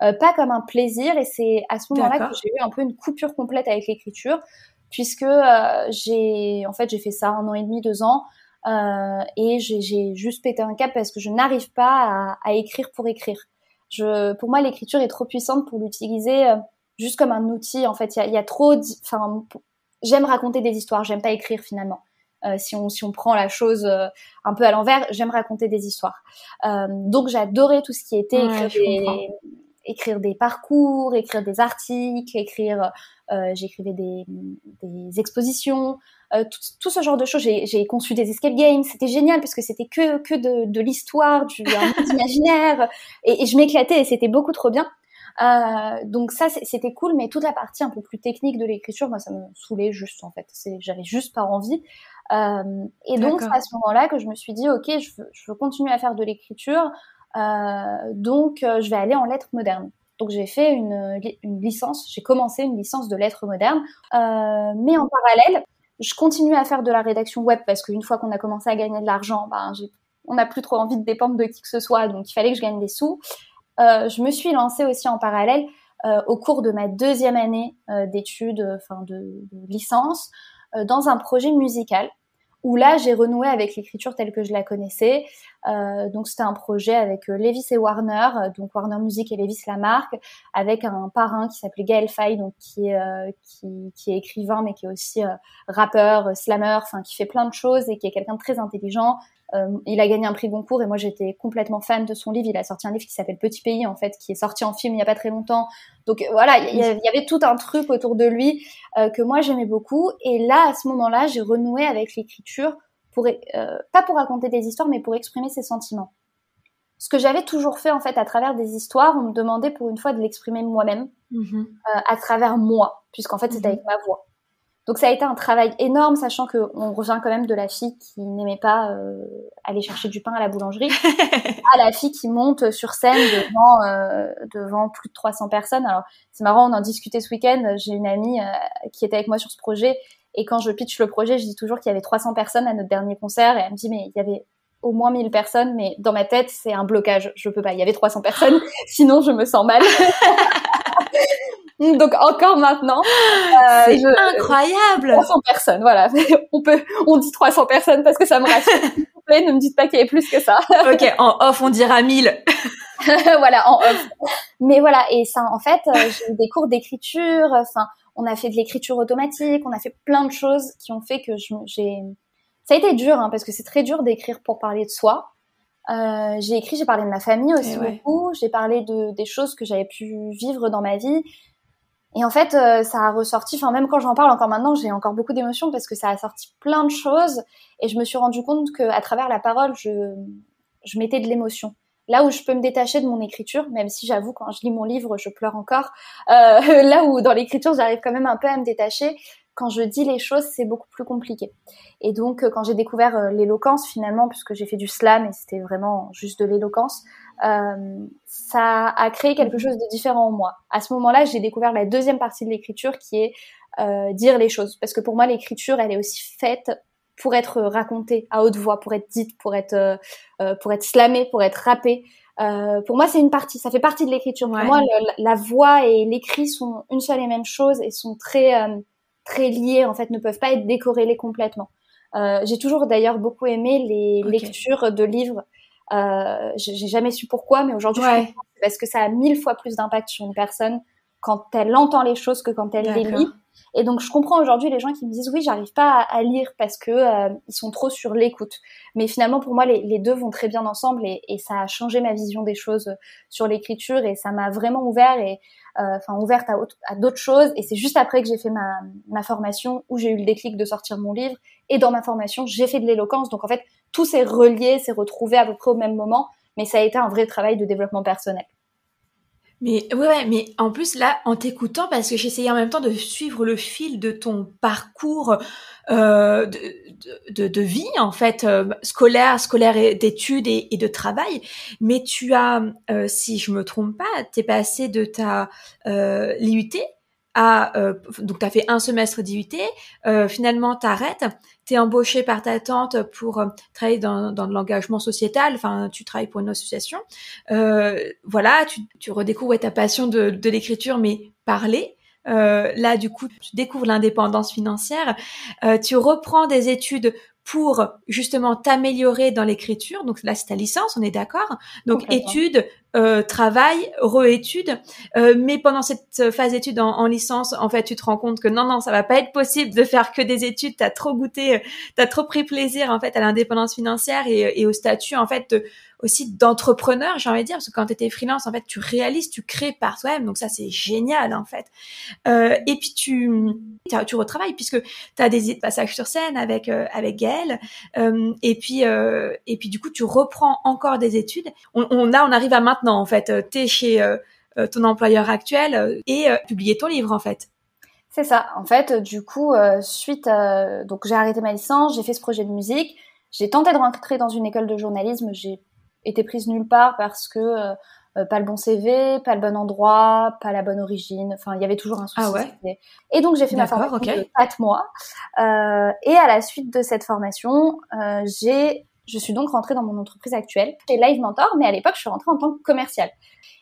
euh, pas comme un plaisir. Et c'est à ce moment-là que j'ai eu un peu une coupure complète avec l'écriture, puisque euh, j'ai en fait j'ai fait ça un an et demi, deux ans. Euh, et j'ai juste pété un cap parce que je n'arrive pas à, à, écrire pour écrire. Je, pour moi, l'écriture est trop puissante pour l'utiliser euh, juste comme un outil. En fait, il y a, y a, trop, enfin, j'aime raconter des histoires, j'aime pas écrire finalement. Euh, si on si on prend la chose euh, un peu à l'envers, j'aime raconter des histoires. Euh, donc j'adorais tout ce qui était écrire, des, écrire des parcours, écrire des articles, écrire. Euh, j'écrivais des, des expositions, tout, tout, ce genre de choses. J'ai conçu des escape games. C'était génial parce que c'était que que de, de l'histoire, du imaginaire, et, et je m'éclatais et c'était beaucoup trop bien. Euh, donc ça, c'était cool, mais toute la partie un peu plus technique de l'écriture, moi, ça me saoulait juste en fait. J'avais juste pas envie. Euh, et donc, c'est à ce moment-là que je me suis dit, ok, je veux, je veux continuer à faire de l'écriture, euh, donc je vais aller en lettres modernes. Donc j'ai fait une, une licence, j'ai commencé une licence de lettres modernes, mais en parallèle, je continue à faire de la rédaction web parce qu'une fois qu'on a commencé à gagner de l'argent, ben, on n'a plus trop envie de dépendre de qui que ce soit, donc il fallait que je gagne des sous. Euh, je me suis lancée aussi en parallèle euh, au cours de ma deuxième année euh, d'études, enfin de, de, licence, dans un projet musical où là j'ai renoué avec l'écriture telle que je la connaissais. Euh, donc c'était un projet avec euh, Levis et Warner, euh, donc Warner Music et Levis la marque, avec un parrain qui s'appelait Gaël Faye, donc qui est qui, qui, est écrivain mais qui est aussi rappeur, slammer, enfin qui fait plein de choses et qui est quelqu'un de très intelligent, euh, il a gagné un prix Goncourt et moi j'étais complètement fan de son livre. Il a sorti un livre qui s'appelle Petit Pays en fait, qui est sorti en film il y a pas très longtemps. Donc voilà, il y, avait tout un truc autour de lui euh, que moi j'aimais beaucoup. Et là, à ce moment-là, j'ai renoué avec l'écriture pour euh, pas pour raconter des histoires, mais pour exprimer ses sentiments. Ce que j'avais toujours fait en fait à travers des histoires, on me demandait pour une fois de l'exprimer moi-même, mm-hmm. à travers moi, puisqu'en fait c'était mm-hmm. avec ma voix. Donc ça a été un travail énorme, sachant qu'on revient quand même de la fille qui n'aimait pas euh, aller chercher du pain à la boulangerie, à la fille qui monte sur scène devant euh, devant plus de 300 personnes. Alors c'est marrant, on en discutait ce week-end. J'ai une amie euh, qui était avec moi sur ce projet, et quand je pitch le projet, je dis toujours qu'il y avait 300 personnes à notre dernier concert, et elle me dit mais il y avait au moins 1000 personnes, mais dans ma tête, c'est un blocage. Je peux pas. Il y avait 300 personnes, sinon je me sens mal. Donc encore maintenant, euh, c'est incroyable. 300 personnes, voilà. on peut, on dit 300 personnes parce que ça me rassure. S'il vous plaît, ne me dites pas qu'il y avait plus que ça. ok, en off on dira 1000. voilà, en off. Mais voilà, et ça, en fait, euh, j'ai eu des cours d'écriture. Enfin, on a fait de l'écriture automatique, on a fait plein de choses qui ont fait que j'ai. Ça a été dur, hein, parce que c'est très dur d'écrire pour parler de soi. Euh, j'ai écrit, j'ai parlé de ma famille aussi eh beaucoup. J'ai parlé de des choses que j'avais pu vivre dans ma vie. Et en fait, euh, ça a ressorti, enfin même quand j'en parle encore maintenant, j'ai encore beaucoup d'émotions parce que ça a sorti plein de choses et je me suis rendu compte que à travers la parole, je, je mettais de l'émotion. Là où je peux me détacher de mon écriture, même si j'avoue quand je lis mon livre, je pleure encore. Euh, là où dans l'écriture, j'arrive quand même un peu à me détacher. Quand je dis les choses, c'est beaucoup plus compliqué. Et donc, euh, quand j'ai découvert euh, l'éloquence, finalement, puisque j'ai fait du slam et c'était vraiment juste de l'éloquence, euh, ça a créé quelque chose de différent en moi. À ce moment-là, j'ai découvert la deuxième partie de l'écriture qui est euh, dire les choses. Parce que pour moi, l'écriture, elle est aussi faite pour être racontée à haute voix, pour être dite, pour être, euh, euh pour être slamée, pour être rappée. Euh, pour moi, c'est une partie, ça fait partie de l'écriture. Pour moi, la voix et l'écrit sont une seule et même chose et sont très, euh, très liés, en fait, ne peuvent pas être décorrélés complètement. J'ai toujours d'ailleurs beaucoup aimé les lectures de livres euh, j'ai jamais su pourquoi, mais aujourd'hui, parce que ça a mille fois plus d'impact sur une personne quand elle entend les choses que quand elle les lit. Et donc, je comprends aujourd'hui les gens qui me disent oui, j'arrive pas à, lire parce que euh, ils sont trop sur l'écoute. Mais finalement, pour moi, les, les, deux vont très bien ensemble et, et, ça a changé ma vision des choses sur l'écriture et ça m'a vraiment ouvert et euh, enfin ouverte à, à d'autres choses. Et c'est juste après que j'ai fait ma, ma formation où j'ai eu le déclic de sortir mon livre. Et dans ma formation, j'ai fait de l'éloquence. Donc en fait, tout s'est relié, s'est retrouvé à peu près au même moment. Mais ça a été un vrai travail de développement personnel. Mais ouais, mais en plus là, en t'écoutant, parce que j'essayais en même temps de suivre le fil de ton parcours euh, de, de, de, vie en fait euh, scolaire, scolaire d'études et, et, de travail, mais tu as, euh, si je me trompe pas, t'es passé de ta euh, l'IUT à euh, donc tu as fait un semestre d'IUT, finalement t'arrêtes, embauché par ta tante pour euh, travailler dans, dans l'engagement sociétal, enfin tu travailles pour une association, euh, voilà, tu, tu redécouvres ta passion de, de l'écriture, mais parler. Euh, là, du coup, tu découvres l'indépendance financière. tu reprends des études pour justement t'améliorer dans l'écriture. Donc là, c'est ta licence, on est d'accord. Donc études, euh, travail, re-études. Euh, mais pendant cette phase d'études en, en, licence, en fait, tu te rends compte que non, non, ça va pas être possible de faire que des études. T'as trop goûté, t'as trop pris plaisir en fait à l'indépendance financière et, et, au statut en fait aussi d'entrepreneur, j'ai envie de dire, parce que quand tu étais freelance, en fait, tu réalises, tu crées par toi-même, donc ça c'est génial en fait. Euh, et puis tu, tu retravailles puisque tu as des passages sur scène avec euh, avec Gaëlle, euh, et puis euh, et puis du coup tu reprends encore des études. On, on a, on arrive à maintenant en fait. T'es chez ton employeur actuel et publier ton livre en fait. C'est ça. En fait, du coup, suite, donc j'ai arrêté ma licence, j'ai fait ce projet de musique, j'ai tenté de rentrer dans une école de journalisme, j'ai été prise nulle part parce que euh, pas le bon CV, pas le bon endroit, pas la bonne origine. Enfin, il y avait toujours un souci. Ah ouais? Et donc j'ai fait ma formation de quatre mois. Euh, et à la suite de cette formation, euh, j'ai je suis donc rentrée dans mon entreprise actuelle, chez Live Mentor, mais à l'époque, je suis rentrée en tant que commerciale.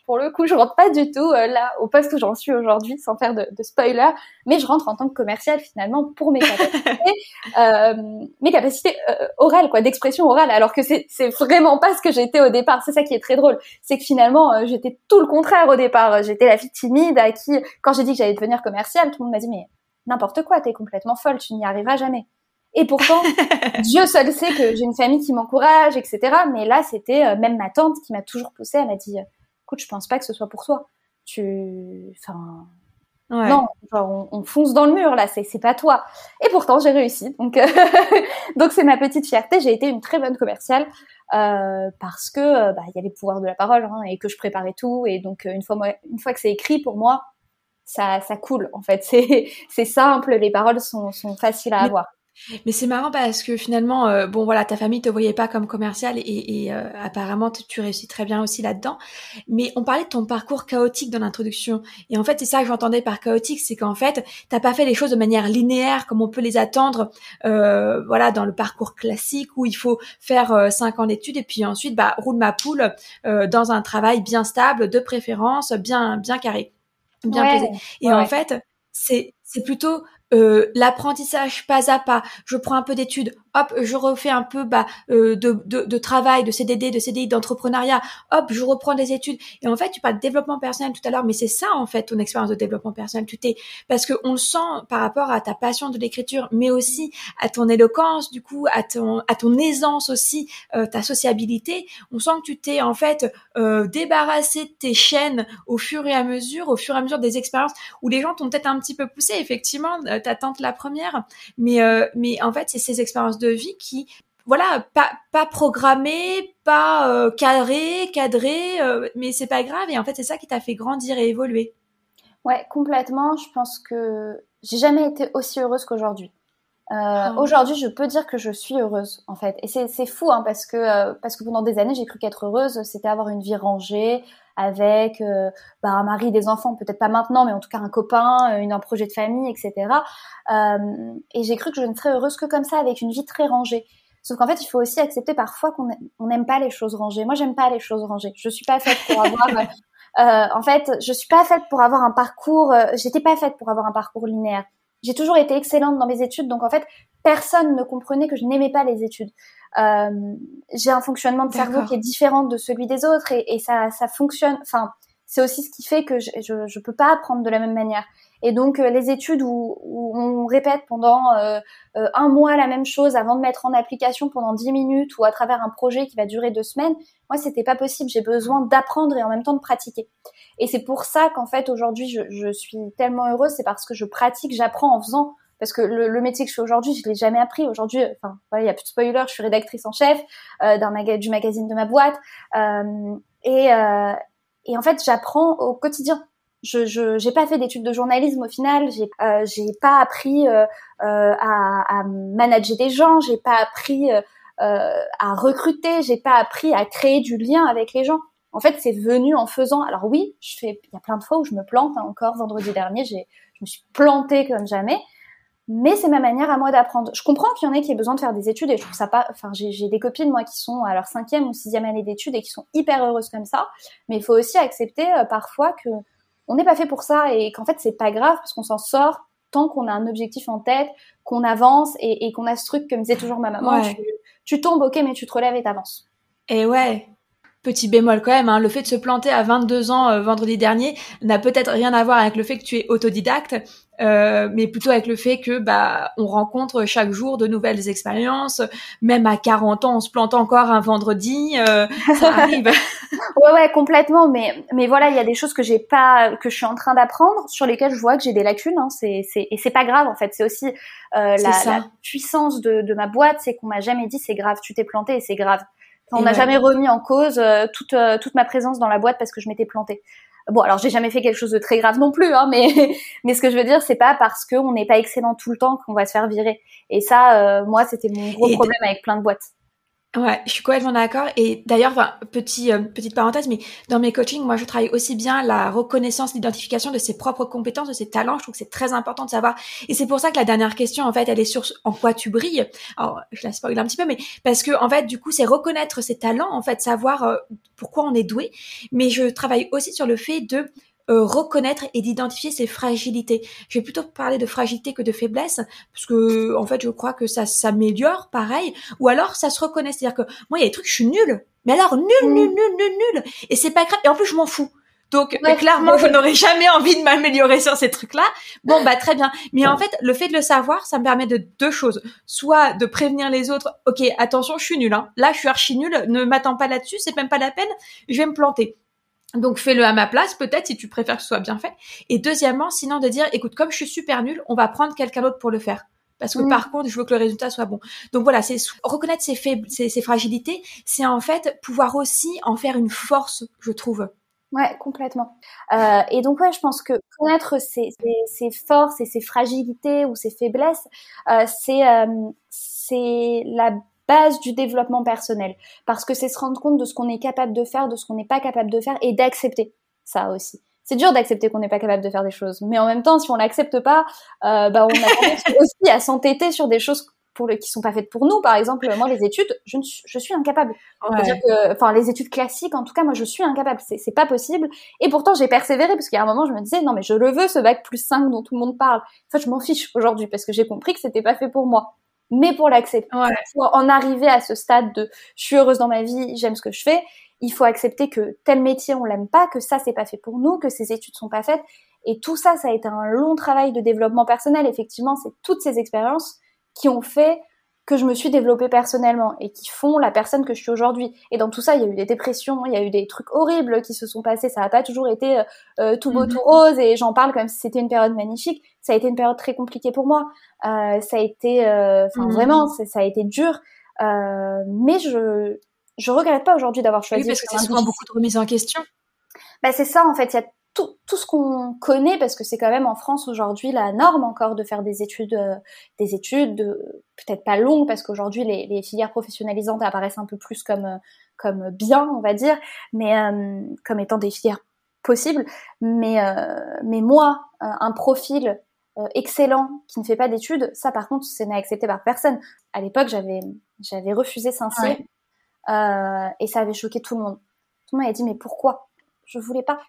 Pour le coup, je rentre pas du tout euh, là au poste où j'en suis aujourd'hui, sans faire de, de, spoiler, mais je rentre en tant que commerciale finalement pour mes capacités, euh, mes capacités euh, orales, quoi, d'expression orale, alors que c'est c'est vraiment pas ce que j'étais au départ. C'est ça qui est très drôle, c'est que finalement euh, j'étais tout le contraire au départ. J'étais la fille timide à qui, quand j'ai dit que j'allais devenir commerciale, tout le monde m'a dit mais n'importe quoi, t'es complètement folle, tu n'y arriveras jamais. Et pourtant, Dieu seul sait que j'ai une famille qui m'encourage, etc. Mais là, c'était euh, même ma tante qui m'a toujours poussée. Elle m'a dit, écoute, je pense pas que ce soit pour toi. Tu, enfin, non, genre, on, fonce dans le mur là. C'est, c'est pas toi. Et pourtant, j'ai réussi. Donc, euh, donc c'est ma petite fierté. J'ai été une très bonne commerciale euh, parce que euh, bah, il y avait le pouvoir de la parole hein, et que je préparais tout. Et donc, une fois, une fois que c'est écrit pour moi, ça, ça coule. En fait, c'est, c'est simple. Les paroles sont, sont faciles à avoir. Mais c'est marrant parce que finalement, euh, bon voilà, ta famille te voyait pas comme commercial et, et euh, apparemment tu réussis très bien aussi là-dedans. Mais on parlait de ton parcours chaotique dans l'introduction et en fait c'est ça que j'entendais par chaotique, c'est qu'en fait t'as pas fait les choses de manière linéaire comme on peut les attendre, euh, voilà, dans le parcours classique où il faut faire cinq ans d'études et puis ensuite bah roule ma poule dans un travail bien stable, de préférence, bien bien carré, bien posé. Et en fait c'est c'est plutôt euh, l'apprentissage pas à pas. Je prends un peu d'études, hop, je refais un peu bah, euh, de, de, de, travail, de CDD, de CDI, d'entrepreneuriat, hop, je reprends des études. Et en fait, tu parles de développement personnel tout à l'heure, mais c'est ça en fait ton expérience de développement personnel. Tu t'es parce que on le sent par rapport à ta passion de l'écriture, mais aussi à ton éloquence, du coup, à ton à ton aisance aussi, euh, ta sociabilité. On sent que tu t'es en fait euh, débarrassé de tes chaînes au fur et à mesure, au fur et à mesure des expériences où les gens t'ont peut-être un petit peu poussé. Effectivement, euh, ta tante la première, mais mais en fait, c'est ces expériences de vie qui voilà, pas, pas programmé, pas euh, cadré, euh, mais c'est pas grave. Et en fait, c'est ça qui t'a fait grandir et évoluer. Ouais, complètement. Je pense que j'ai jamais été aussi heureuse qu'aujourd'hui. Euh, ah. Aujourd'hui, je peux dire que je suis heureuse, en fait. Et c'est fou, hein, parce que parce que pendant des années, j'ai cru qu'être heureuse, c'était avoir une vie rangée, avec euh, bah, un mari, des enfants, peut-être pas maintenant, mais en tout cas un copain, une, un projet de famille, etc. Euh, et j'ai cru que je ne serais heureuse que comme ça, avec une vie très rangée. Sauf qu'en fait, il faut aussi accepter parfois qu'on n'aime pas les choses rangées. Moi, j'aime pas les choses rangées. Je suis pas faite pour avoir. euh, en fait, je suis pas faite pour avoir un parcours. Euh, j'étais pas faite pour avoir un parcours linéaire. J'ai toujours été excellente dans mes études, donc en fait, personne ne comprenait que je n'aimais pas les études. Euh, j'ai un fonctionnement de cerveau qui est différent de celui des autres et, et ça, ça fonctionne. Enfin, c'est aussi ce qui fait que je, je, je, peux pas apprendre de la même manière. Et donc euh, les études où, où, on répète pendant euh, euh, un mois la même chose avant de mettre en application pendant dix minutes ou à travers un projet qui va durer deux semaines, moi c'était pas possible. J'ai besoin d'apprendre et en même temps de pratiquer. Et c'est pour ça qu'en fait aujourd'hui je, je suis tellement heureuse, c'est parce que je pratique, j'apprends en faisant parce que le, le, métier que je fais aujourd'hui, je l'ai jamais appris. Aujourd'hui, enfin, voilà, il y a plus de spoiler, je suis rédactrice en chef euh, d'un maga du magazine de ma boîte, euh, et, euh, et en fait, j'apprends au quotidien. Je j'ai pas fait d'études de journalisme au final. J'ai euh, j'ai pas appris euh, euh, à, à, manager des gens. J'ai pas appris à recruter. J'ai pas appris à créer du lien avec les gens. En fait, c'est venu en faisant. Alors oui, je fais. Il y a plein de fois où je me plante. Hein, encore vendredi dernier, j'ai je me suis plantée comme jamais mais c'est ma manière à moi d'apprendre. Je comprends qu'il y en ait qui aient besoin de faire des études et je trouve ça pas. Enfin, j'ai des copines moi qui sont à leur cinquième ou sixième année d'études et qui sont hyper heureuses comme ça. Mais il faut aussi accepter euh, parfois que on n'est pas fait pour ça et qu'en fait c'est pas grave parce qu'on s'en sort tant qu'on a un objectif en tête, qu'on avance et, et qu'on a ce truc comme disait toujours ma maman. Tu, tu, tombes, ok, mais tu te relèves et t'avances. Et ouais, Petit bémol quand même, hein, le fait de se planter à 22 ans euh, vendredi dernier n'a peut-être rien à voir avec le fait que tu es autodidacte, euh, mais plutôt avec le fait que bah on rencontre chaque jour de nouvelles expériences. Même à 40 ans, on se plante encore un vendredi, euh, ça arrive. ouais ouais complètement, mais mais voilà, il y a des choses que j'ai pas, que je suis en train d'apprendre, sur lesquelles je vois que j'ai des lacunes. Hein, c'est c'est et c'est pas grave en fait. C'est aussi euh, la, la, puissance de, de ma boîte, c'est qu'on m'a jamais dit c'est grave, tu t'es planté et c'est grave on n'a jamais remis en cause euh, toute, euh, toute ma présence dans la boîte parce que je m'étais plantée. Bon, alors j'ai jamais fait quelque chose de très grave non plus, hein, mais mais ce que je veux dire, c'est pas parce qu'on n'est pas excellent tout le temps qu'on va se faire virer. Et ça, moi, c'était mon gros problème avec plein de boîtes. Ouais, je suis complètement d'accord. Et d'ailleurs, enfin, petit, euh, petite parenthèse, mais dans mes coachings, moi, je travaille aussi bien la reconnaissance, l'identification de ses propres compétences, de ses talents. Je trouve que c'est très important de savoir. Et c'est pour ça que la dernière question, en fait, elle est sur en quoi tu brilles. Alors, je la spoil un petit peu, mais parce que, en fait, du coup, c'est reconnaître ses talents, en fait, savoir euh, pourquoi on est doué. Mais je travaille aussi sur le fait de euh, reconnaître et d'identifier ses fragilités. Je vais plutôt parler de fragilité que de faiblesse, parce que en fait, je crois que ça s'améliore, pareil. Ou alors, ça se reconnaît, c'est-à-dire que moi, il y a des trucs, je suis nulle. Mais alors, nul, mm. nul, nul, nul, nul. Et c'est pas grave. Et en plus, je m'en fous. Donc clairement, je n'aurais jamais envie de m'améliorer sur ces trucs-là. Bon bah très bien. Mais en fait, le fait de le savoir, ça me permet de deux choses. Soit de prévenir les autres, ok, attention, je suis nul. Hein. Là, je suis archi nul. Ne m'attends pas là-dessus. C'est même pas la peine. Je vais me planter. Donc fais-le à ma place, peut-être si tu préfères que ce soit bien fait. Et deuxièmement, sinon de dire, écoute, comme je suis super nulle, on va prendre quelqu'un d'autre pour le faire. Parce que par contre, je veux que le résultat soit bon. Donc voilà, c'est reconnaître ses, faibles, ses, fragilités, c'est en fait pouvoir aussi en faire une force, je trouve. Ouais, complètement. Euh, et donc ouais, je pense que connaître ses, ses, forces et ses fragilités ou ses faiblesses, euh, c'est euh, c'est la base du développement personnel. Parce que c'est se rendre compte de ce qu'on est capable de faire, de ce qu'on n'est pas capable de faire et d'accepter ça aussi. C'est dur d'accepter qu'on n'est pas capable de faire des choses, mais en même temps, si on l'accepte pas, euh, bah on a aussi à s'entêter sur des choses pour le, qui sont pas faites pour nous. Par exemple, moi, les études, je, je suis incapable. dire que, enfin, les études classiques, en tout cas, moi, je suis incapable. C'est pas possible. Et pourtant, j'ai persévéré parce qu'il y a un moment, je me disais, non, mais je le veux, ce bac plus 5 dont tout le monde parle. En fait, je m'en fiche aujourd'hui parce que j'ai compris que c'était pas fait pour moi mais pour l'accepter, pour en arriver à ce stade de je suis heureuse dans ma vie, j'aime ce que je fais, il faut accepter que tel métier on l'aime pas, que ça c'est pas fait pour nous, que ces études sont pas faites. Et tout ça, ça a été un long travail de développement personnel. Effectivement, c'est toutes ces expériences qui ont fait que je me suis développée personnellement et qui font la personne que je suis aujourd'hui. Et dans tout ça, il y a eu des dépressions, il y a eu des trucs horribles qui se sont passés. Ça n'a pas toujours été euh, tout beau, mhm. tout rose. Et j'en parle comme si c'était une période magnifique. Ça a été une période très compliquée pour moi. Euh, ça a été, euh, enfin mhm. vraiment, ça a été dur. Euh, mais je je regrette pas aujourd'hui d'avoir choisi. Oui, parce que c'est souvent beaucoup de remises en question. Bah c'est ça en fait. Il y a tout, tout ce qu'on connaît, parce que c'est quand même en France aujourd'hui la norme encore de faire des études, euh, des études peut-être pas longues, parce qu'aujourd'hui les, les, filières professionnalisantes apparaissent un peu plus comme euh, comme bien, on va dire, mais euh, comme étant des filières possibles. Mais mais moi, un profil excellent qui ne fait pas d'études, ça par contre, ce n'est accepté par personne. À l'époque, j'avais j'avais refusé Saint-Cyr et ça avait choqué tout le monde. Tout le monde a dit mais pourquoi? Je voulais pas.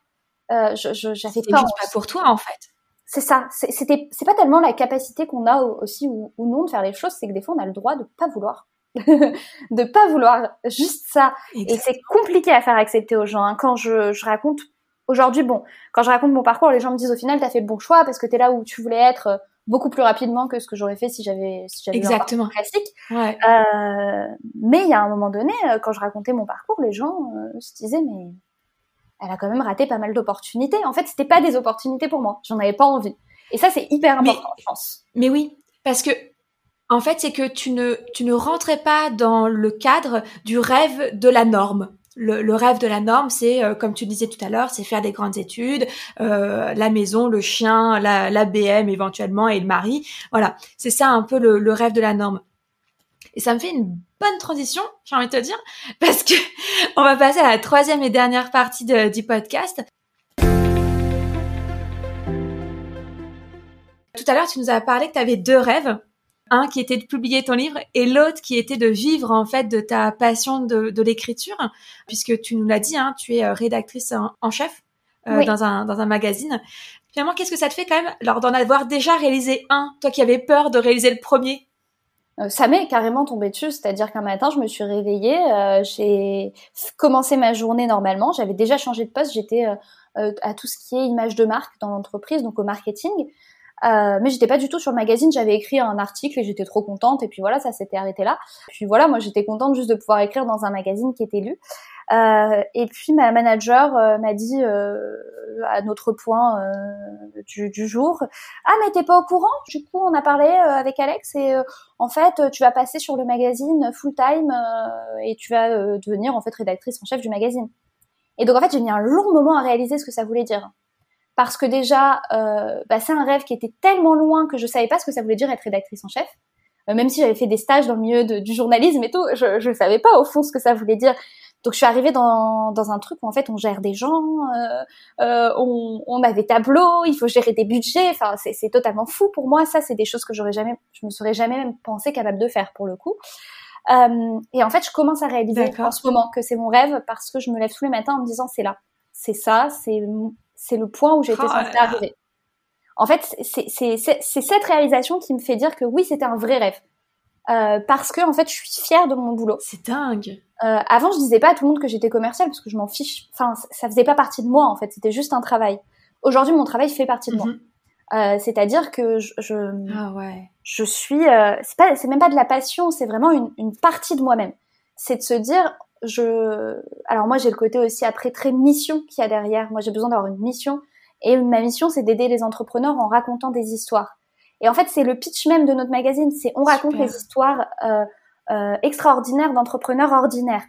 Euh, je, j'avais pas. juste pas pour toi en fait. C'est ça. C'était, c'est pas tellement la capacité qu'on a aussi ou, non de faire les choses, c'est que des fois on a le droit de pas vouloir. de pas vouloir, juste ça. Et c'est compliqué à faire accepter aux gens. Hein. Quand je, je raconte, aujourd'hui, bon, quand je raconte mon parcours, les gens me disent au final, t'as fait le bon choix parce que t'es là où tu voulais être euh, beaucoup plus rapidement que ce que j'aurais fait si j'avais si j'avais Exactement. un classique. Ouais. Euh, mais il y a un moment donné, euh, quand je racontais mon parcours, les gens se disaient mais elle a quand même raté pas mal d'opportunités. En fait, c'était pas des opportunités pour moi. J'en avais pas envie. Et ça, c'est hyper important, je pense. Mais oui, parce que en fait, c'est que tu ne tu ne rentrais pas dans le cadre du rêve de la norme. Le, rêve de la norme, c'est euh, comme tu disais tout à l'heure, c'est faire des grandes études, euh, la maison, le chien, la, la BM éventuellement et le mari. Voilà, c'est ça un peu le, le rêve de la norme. Et ça me fait une bonne transition, j'ai envie de te dire, parce que on va passer à la troisième et dernière partie du podcast. Tout à l'heure, tu nous as parlé que tu avais deux rêves. Un qui était de publier ton livre et l'autre qui était de vivre en fait de ta passion de, l'écriture, puisque tu nous l'as dit, hein, tu es euh, rédactrice en, chef euh, dans, un, dans un magazine. Finalement, qu'est-ce que ça te fait quand même, alors d'en avoir déjà réalisé un, toi qui avais peur de réaliser le premier? Ça m'est carrément tombé dessus, c'est-à-dire qu'un matin, je me suis réveillée, euh, j'ai commencé ma journée normalement, j'avais déjà changé de poste, j'étais euh, à tout ce qui est image de marque dans l'entreprise, donc au marketing. Euh, mais j'étais pas du tout sur le magazine, j'avais écrit un article et j'étais trop contente et puis voilà, ça s'était arrêté là. Puis voilà, moi j'étais contente juste de pouvoir écrire dans un magazine qui était lu. Euh, et puis ma manager euh, m'a dit euh, à notre point euh, du, du, jour, ah mais t'es pas au courant? Du coup on a parlé avec Alex et en fait tu vas passer sur le magazine full time et tu vas devenir en fait rédactrice en chef du magazine. Et donc en fait, j'ai mis un long moment à réaliser ce que ça voulait dire. Parce que déjà, euh, bah, c'est un rêve qui était tellement loin que je savais pas ce que ça voulait dire être rédactrice en chef. Euh, même si j'avais fait des stages dans le milieu du journalisme et tout, je, je savais pas au fond ce que ça voulait dire. Donc je suis arrivée dans, dans un truc où en fait on gère des gens, euh, euh, on, on a des tableaux, il faut gérer des budgets. Enfin c'est totalement fou pour moi. Ça c'est des choses que j'aurais jamais, je me serais jamais même pensé capable de faire pour le coup. Euh, et en fait je commence à réaliser en ce moment que c'est mon rêve parce que je me lève tous les matins en me disant c'est là, c'est ça, c'est c'est le point où j'étais oh censée arriver. En fait c'est cette réalisation qui me fait dire que oui c'était un vrai rêve. Euh, parce que en fait je suis fière de mon boulot. C'est dingue. Euh, avant je disais pas à tout le monde que j'étais commerciale parce que je m'en fiche. Enfin ça faisait pas partie de moi en fait, c'était juste un travail. Aujourd'hui mon travail fait partie de moi. Mhm. Euh, c'est-à-dire que je, je, ah ouais. je suis, euh, c'est pas, c'est même pas de la passion, c'est vraiment une, une partie de moi-même. C'est de se dire, je, alors moi j'ai le côté aussi après très mission qu'il y a derrière. Moi j'ai besoin d'avoir une mission et ma mission c'est d'aider les entrepreneurs en racontant des histoires. Et en fait, c'est le pitch même de notre magazine. C'est on raconte les histoires euh, euh, extraordinaires d'entrepreneurs ordinaires.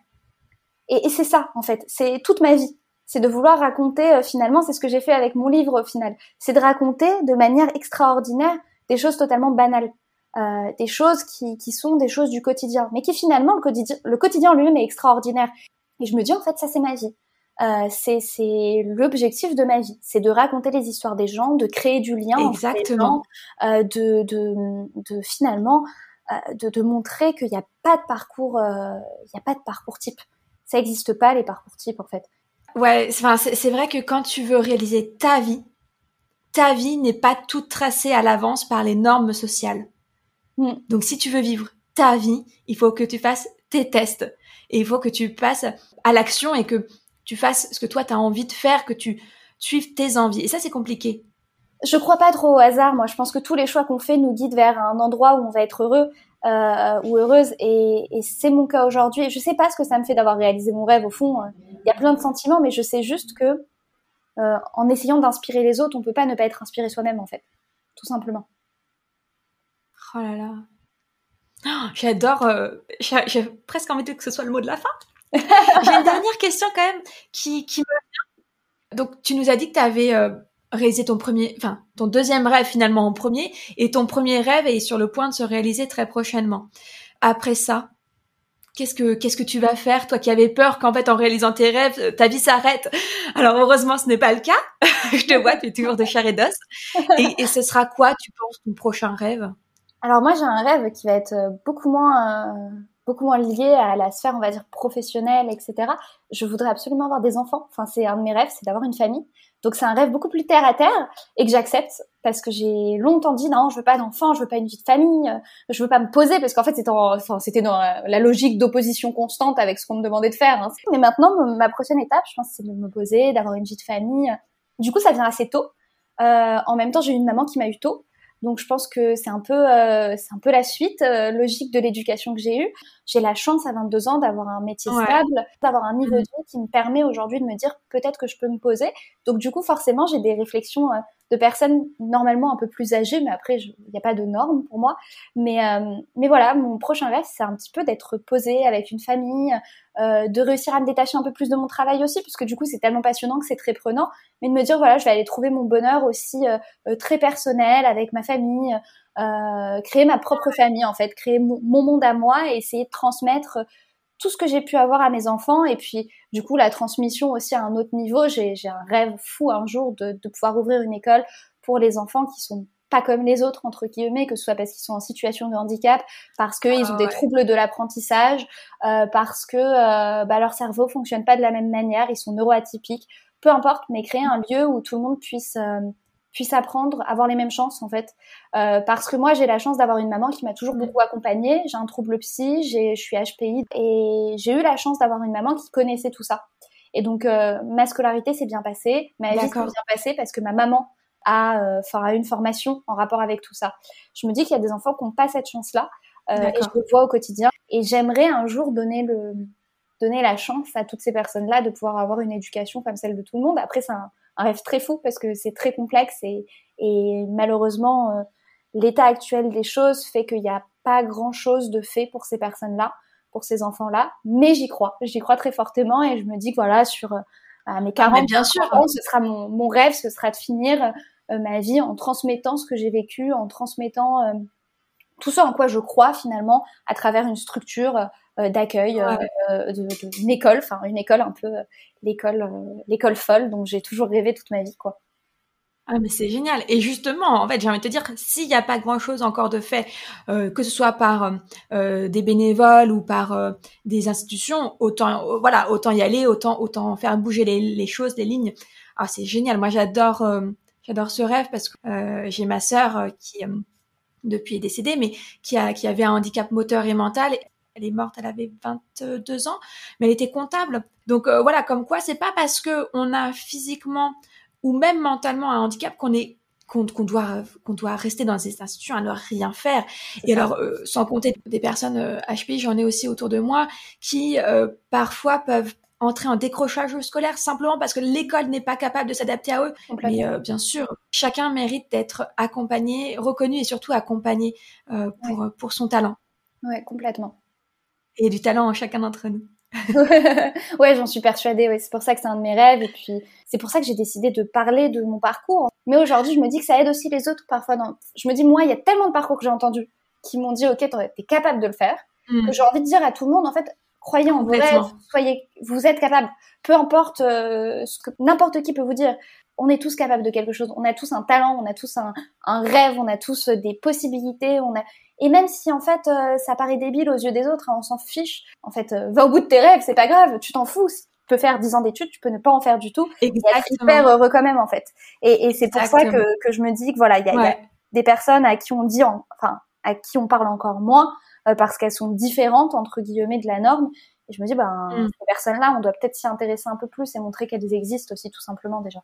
Et, et c'est ça, en fait. C'est toute ma vie. C'est de vouloir raconter, euh, finalement, c'est ce que j'ai fait avec mon livre au final. C'est de raconter de manière extraordinaire des choses totalement banales. Euh, des choses qui, qui sont des choses du quotidien, mais qui finalement, le quotidien, le quotidien lui-même est extraordinaire. Et je me dis, en fait, ça c'est ma vie. Euh, c'est l'objectif de ma vie, c'est de raconter les histoires des gens, de créer du lien Exactement. euh, de, de, de, finalement euh, de, de, montrer qu'il n'y a pas de parcours, il n'y a pas de parcours type. Ça n'existe pas les parcours types en fait. Ouais, c'est vrai que quand tu veux réaliser ta vie, ta vie n'est pas toute tracée à l'avance par les normes sociales. Mm. Donc si tu veux vivre ta vie, il faut que tu fasses tes tests et il faut que tu passes à l'action et que tu fasses ce que toi tu as envie de faire, que tu suives tes envies. Et ça, c'est compliqué. Je crois pas trop au hasard. Moi, je pense que tous les choix qu'on fait nous guident vers un endroit où on va être heureux euh, ou heureuse. Et, et c'est mon cas aujourd'hui. Et je sais pas ce que ça me fait d'avoir réalisé mon rêve. Au fond, il y a plein de sentiments, mais je sais juste que euh, en essayant d'inspirer les autres, on peut pas ne pas être inspiré soi-même, en fait, tout simplement. Oh là là. Oh, J'adore. Euh, J'ai presque envie de que ce soit le mot de la fin. J'ai une dernière question quand même qui, qui me vient. Donc, tu nous as dit que tu avais euh, réalisé ton premier, enfin, ton deuxième rêve finalement en premier, et ton premier rêve est sur le point de se réaliser très prochainement. Après ça, qu'est-ce que qu'est-ce que tu vas faire, toi qui avais peur qu'en fait en réalisant tes rêves, ta vie s'arrête? Alors heureusement, ce n'est pas le cas. Je te vois, tu es toujours de chair et d'os. Et, et ce sera quoi, tu penses, ton prochain rêve? Alors moi, j'ai un rêve qui va être euh, beaucoup moins euh, beaucoup moins lié à la sphère, on va dire, professionnelle, etc. Je voudrais absolument avoir des enfants. Enfin, c'est un de mes rêves, c'est d'avoir une famille. Donc c'est un rêve beaucoup plus terre à terre et que j'accepte parce que j'ai longtemps dit non, je veux pas d'enfants, je veux pas une vie de famille, je veux pas me poser parce qu'en fait c'était enfin, c'était dans la logique d'opposition constante avec ce qu'on me demandait de faire. Hein. Mais maintenant ma prochaine étape, je pense, c'est de me poser, d'avoir une vie de famille. Du coup, ça vient assez tôt. Euh, en même temps, j'ai une maman qui m'a eu tôt. Donc je pense que c'est un peu euh, c'est un peu la suite euh, logique de l'éducation que j'ai eue. J'ai la chance à 22 ans d'avoir un métier stable, d'avoir un niveau de vie qui me permet aujourd'hui de me dire peut-être que je peux me poser. Donc du coup forcément j'ai des réflexions euh, de personnes normalement un peu plus âgées, mais après il n'y a pas de normes pour moi. Mais mais voilà, mon prochain rêve c'est un petit peu d'être posée avec une famille, euh, de réussir à me détacher un peu plus de mon travail aussi, parce que du coup c'est tellement passionnant que c'est très prenant, mais de me dire voilà je vais aller trouver mon bonheur aussi euh, euh, très personnel avec ma famille, créer ma propre famille en fait, créer mon, monde à moi et essayer de transmettre tout ce que j'ai pu avoir à mes enfants. Et puis du coup la transmission aussi à un autre niveau. J'ai un rêve fou un jour de, de pouvoir ouvrir une école pour les enfants qui sont pas comme les autres entre guillemets, que ce soit parce qu'ils sont en situation de handicap, parce qu'ils ont ah des troubles de l'apprentissage, euh, parce que euh, bah, leur cerveau fonctionne pas de la même manière, ils sont neuroatypiques, peu importe, mais créer un lieu où tout le monde puisse euh, puisse apprendre, avoir les mêmes chances en fait. parce que moi j'ai la chance d'avoir une maman qui m'a toujours beaucoup accompagnée. J'ai un trouble psy, j'ai, je suis HPI et j'ai eu la chance d'avoir une maman qui connaissait tout ça. Et donc ma scolarité s'est bien passée, ma vie s'est bien passée parce que ma maman à, euh, à une formation en rapport avec tout ça. Je me dis qu'il y a des enfants qui n'ont pas cette chance-là euh, et je le vois au quotidien. Et j'aimerais un jour donner le donner la chance à toutes ces personnes-là de pouvoir avoir une éducation comme celle de tout le monde. Après, c'est un, rêve très fou parce que c'est très complexe et, et malheureusement, euh, l'état actuel des choses fait qu'il n'y a pas grand-chose de fait pour ces personnes-là, pour ces enfants-là. Mais j'y crois, j'y crois très fortement et je me dis que voilà, sur à mes 40 ah, bien sûr. ans, ce sera mon, mon, rêve, ce sera de finir ma vie en transmettant ce que j'ai vécu, en transmettant tout ce en quoi je crois finalement à travers une structure d'accueil, d'une école, enfin une école un peu l'école l'école folle dont j'ai toujours rêvé toute ma vie quoi. Ah mais c'est génial. Et justement, en fait, j'ai envie de te dire, s'il n'y a pas grand-chose encore de fait, euh, que ce soit par euh, euh des bénévoles ou par euh, des institutions, autant euh, voilà, autant y aller, autant autant faire bouger les, les choses, les lignes. Ah c'est génial. Moi j'adore j'adore ce rêve parce que j'ai ma sœur qui depuis est décédée, mais qui a qui avait un handicap moteur et mental. Elle est morte, elle avait 22 ans, mais elle était comptable. Donc voilà, comme quoi, c'est pas parce que on a physiquement ou même mentalement un handicap qu'on est qu'on doit qu'on doit rester dans ces institutions à ne rien faire et alors euh, sans compter des personnes HP euh, j'en ai aussi autour de moi qui euh, parfois peuvent entrer en décrochage scolaire simplement parce que l'école n'est pas capable de s'adapter à eux mais bien sûr chacun mérite d'être accompagné reconnu et surtout accompagné pour pour son talent ouais complètement et du talent en chacun d'entre nous ouais, j'en suis persuadée. Ouais. C'est pour ça que c'est un de mes rêves. Et puis, c'est pour ça que j'ai décidé de parler de mon parcours. Mais aujourd'hui, je me dis que ça aide aussi les autres parfois. Dans... Je me dis, moi, il y a tellement de parcours que j'ai entendus qui m'ont dit, OK, t'es capable de le faire. Mm. Que j'ai envie de dire à tout le monde, en fait, croyez en vos rêves, soyez, vous êtes capable. Peu importe euh, ce que n'importe qui peut vous dire. On est tous capables de quelque chose. On a tous un talent, on a tous un, un rêve, on a tous des possibilités. On a et même si en fait euh, ça paraît débile aux yeux des autres, hein, on s'en fiche. En fait, euh, va au bout de tes rêves, c'est pas grave, tu t'en fous. Tu peux faire 10 ans d'études, tu peux ne pas en faire du tout. Exactement. Et être hyper heureux quand même en fait. Et, et c'est pour ça que, que je me dis que voilà, il y, y, a des personnes à qui on dit, enfin à qui on parle encore moins euh, parce qu'elles sont différentes entre guillemets de la norme. Et je me dis, ben mm. ces personnes-là, on doit peut-être s'y intéresser un peu plus et montrer qu'elles existent aussi tout simplement déjà.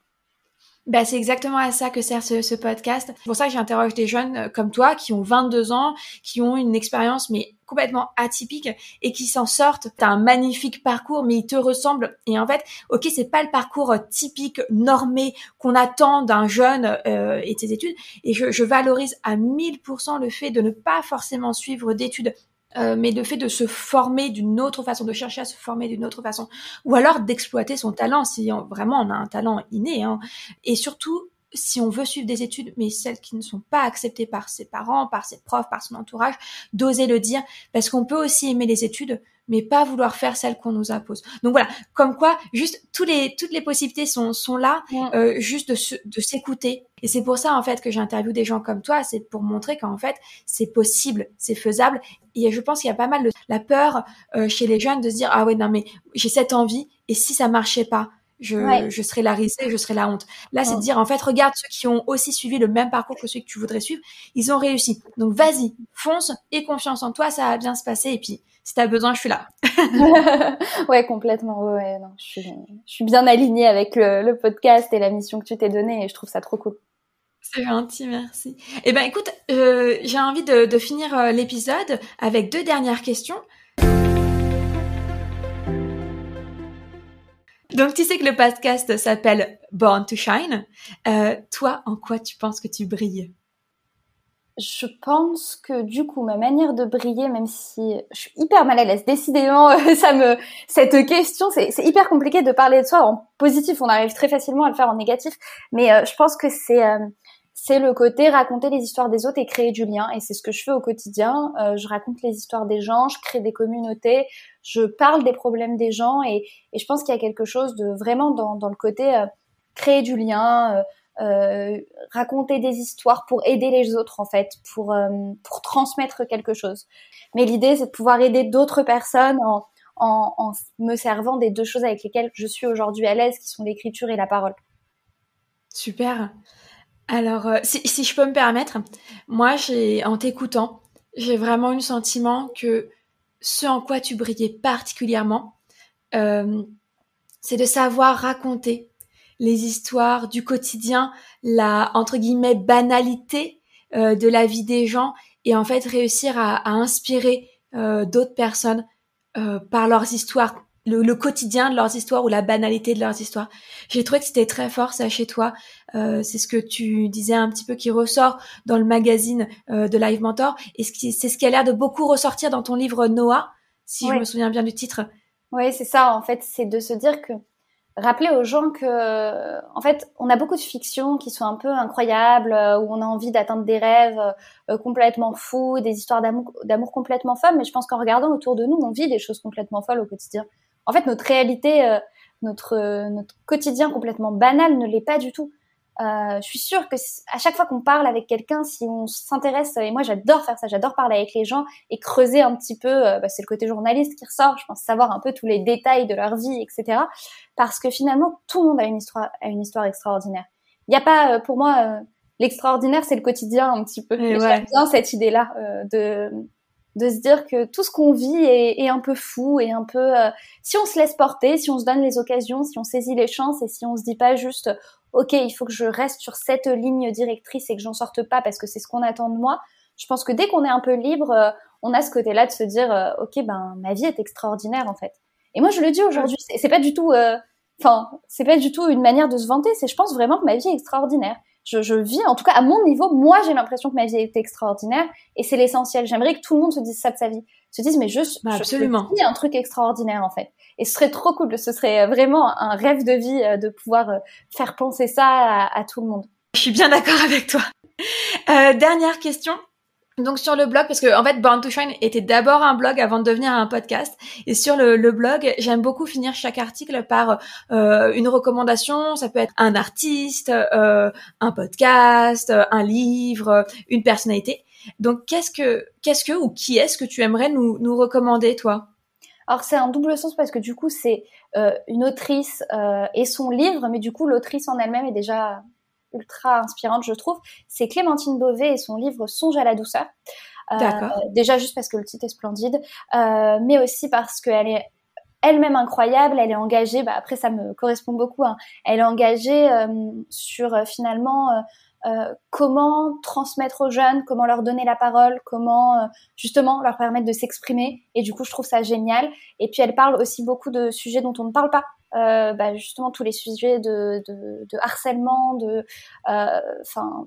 Bah, c'est exactement à ça que sert ce, ce podcast. C'est pour ça que j'interroge des jeunes euh, comme toi qui ont 22 ans, qui ont une expérience mais complètement atypique et qui s'en sortent. T'as un magnifique parcours mais il te ressemble. Et en fait, ok, c'est pas le parcours typique, normé qu'on attend d'un jeune euh, et de ses études. Et je, je valorise à 1000% le fait de ne pas forcément suivre d'études euh, mais le fait de se former d'une autre façon, de chercher à se former d'une autre façon, ou alors d'exploiter son talent si vraiment on a un talent inné, hein. et surtout si on veut suivre des études, mais celles qui ne sont pas acceptées par ses parents, par ses profs, par son entourage, d'oser le dire, parce qu'on peut aussi aimer les études, mais pas vouloir faire celle qu'on nous impose. Donc voilà, comme quoi, juste tous les, toutes les possibilités sont, sont là, euh, juste de, de s'écouter. Et c'est pour ça en fait que j'interviewe des gens comme toi, c'est pour montrer qu'en fait c'est possible, c'est faisable. Et je pense qu'il y a pas mal de la peur euh, chez les jeunes de se dire ah ouais non mais j'ai cette envie et si ça marchait pas, je, je serais la risée, je serais la honte. Là, c'est de dire, en fait, regarde ceux qui ont aussi suivi le même parcours que celui que tu voudrais suivre, ils ont réussi. Donc, vas-y, fonce et confiance en toi, ça va bien se passer. Et puis, si t'as besoin, je suis là. ouais, complètement. Ouais, non, je suis, je suis bien alignée avec le, podcast et la mission que tu t'es donnée et je trouve ça trop cool. C'est gentil, merci. Eh ben, écoute, euh, j'ai envie de, de finir euh, l'épisode avec deux dernières questions. Donc, tu sais que le podcast s'appelle Born to Shine. Euh, toi, en quoi tu penses que tu brilles? Je pense que du coup ma manière de briller, même si je suis hyper mal à l'aise, décidément, ça me cette question, c'est hyper compliqué de parler de soi en positif. On arrive très facilement à le faire en négatif, mais euh, je pense que c'est euh, c'est le côté raconter les histoires des autres et créer du lien. Et c'est ce que je fais au quotidien. Euh, je raconte les histoires des gens, je crée des communautés, je parle des problèmes des gens. Et, je pense qu'il y a quelque chose de vraiment dans, le côté euh, créer du lien, euh, raconter des histoires pour aider les autres en fait, pour, pour transmettre quelque chose. Mais l'idée, c'est de pouvoir aider d'autres personnes en, en, me servant des deux choses avec lesquelles je suis aujourd'hui à l'aise, qui sont l'écriture et la parole. Super. Alors, euh, si, si, je peux me permettre, moi, j'ai, en t'écoutant, j'ai vraiment eu le sentiment que ce en quoi tu brillais particulièrement, euh, c'est de savoir raconter les histoires du quotidien, la entre guillemets banalité euh, de la vie des gens, et en fait réussir à, à inspirer euh, d'autres personnes euh, par leurs histoires le, quotidien de leurs histoires ou la banalité de leurs histoires. J'ai trouvé que c'était très fort ça chez toi. Euh, c'est ce que tu disais un petit peu qui ressort dans le magazine euh, de Live Mentor et c'est ce qui a l'air de beaucoup ressortir dans ton livre Noah, si je me souviens bien du titre. Oui, c'est ça. En fait, c'est de se dire que rappeler aux gens que, en fait, on a beaucoup de fictions qui sont un peu incroyables, où on a envie d'atteindre des rêves complètement fous, des histoires d'amour, complètement folles. Mais je pense qu'en regardant autour de nous, on vit des choses complètement folles au quotidien. En fait, notre réalité, notre notre quotidien complètement banal ne l'est pas du tout. Euh, je suis sûre que à chaque fois qu'on parle avec quelqu'un, si on s'intéresse, et moi j'adore faire ça, j'adore parler avec les gens et creuser un petit peu, euh, bah, c'est le côté journaliste qui ressort, je pense savoir un peu tous les détails de leur vie, etc. Parce que finalement, tout le monde a une histoire, a une histoire extraordinaire. Il n'y a pas, euh, pour moi, l'extraordinaire, c'est le quotididien un petit peu. J'aime bien cette idée-là de de se dire que tout ce qu'on vit est, est, un peu fou et un peu si on se laisse porter, si on se donne les occasions, si on saisit les chances et si on se dit pas juste ok, il faut que je reste sur cette ligne directrice et que j'en sorte pas parce que c'est ce qu'on attend de moi. Je pense que dès qu'on est un peu libre, euh, on a ce côté-là de se dire, euh, ok, ben ma vie est extraordinaire en fait. Et moi, je le dis aujourd'hui, c'est pas du tout, euh, enfin, c'est pas du tout une manière de se vanter. C'est, je pense vraiment que ma vie est extraordinaire. Je, je vis, en tout cas à mon niveau, moi j'ai l'impression que ma vie est extraordinaire et c'est l'essentiel. J'aimerais que tout le monde se dise ça de sa vie, se dise mais je, bah, absolument. je vis un truc extraordinaire en fait. Et ce serait trop cool. Ce serait vraiment un rêve de vie euh, de pouvoir euh, faire penser ça à, tout le monde. Je suis bien d'accord avec toi. Euh, dernière question. Donc sur le blog, parce que en fait Born to Shine était d'abord un blog avant de devenir un podcast. Et sur le, blog, j'aime beaucoup finir chaque article par euh, une recommandation. Ça peut être un artiste, euh, un podcast, un livre, une personnalité. Donc qu'est-ce que, qu'est-ce que ou qui est-ce que tu aimerais nous, nous recommander toi? Alors c'est un double sens parce que du coup c'est euh, une autrice euh, et son livre, mais du coup l'autrice en elle-même est déjà ultra inspirante, je trouve. C'est Clémentine Beauvais et son livre Songe à la douceur. Euh, déjà juste parce que le titre est splendide, mais aussi parce qu'elle est elle-même incroyable, elle est engagée. Bah, après ça me correspond beaucoup. Hein, elle est engagée sur finalement euh, comment transmettre aux jeunes, comment leur donner la parole, comment euh, justement leur permettre de s'exprimer. Et du coup, je trouve ça génial. Et puis, elle parle aussi beaucoup de sujets dont on ne parle pas. Euh, bah, justement, tous les sujets de, de, de harcèlement, de, enfin,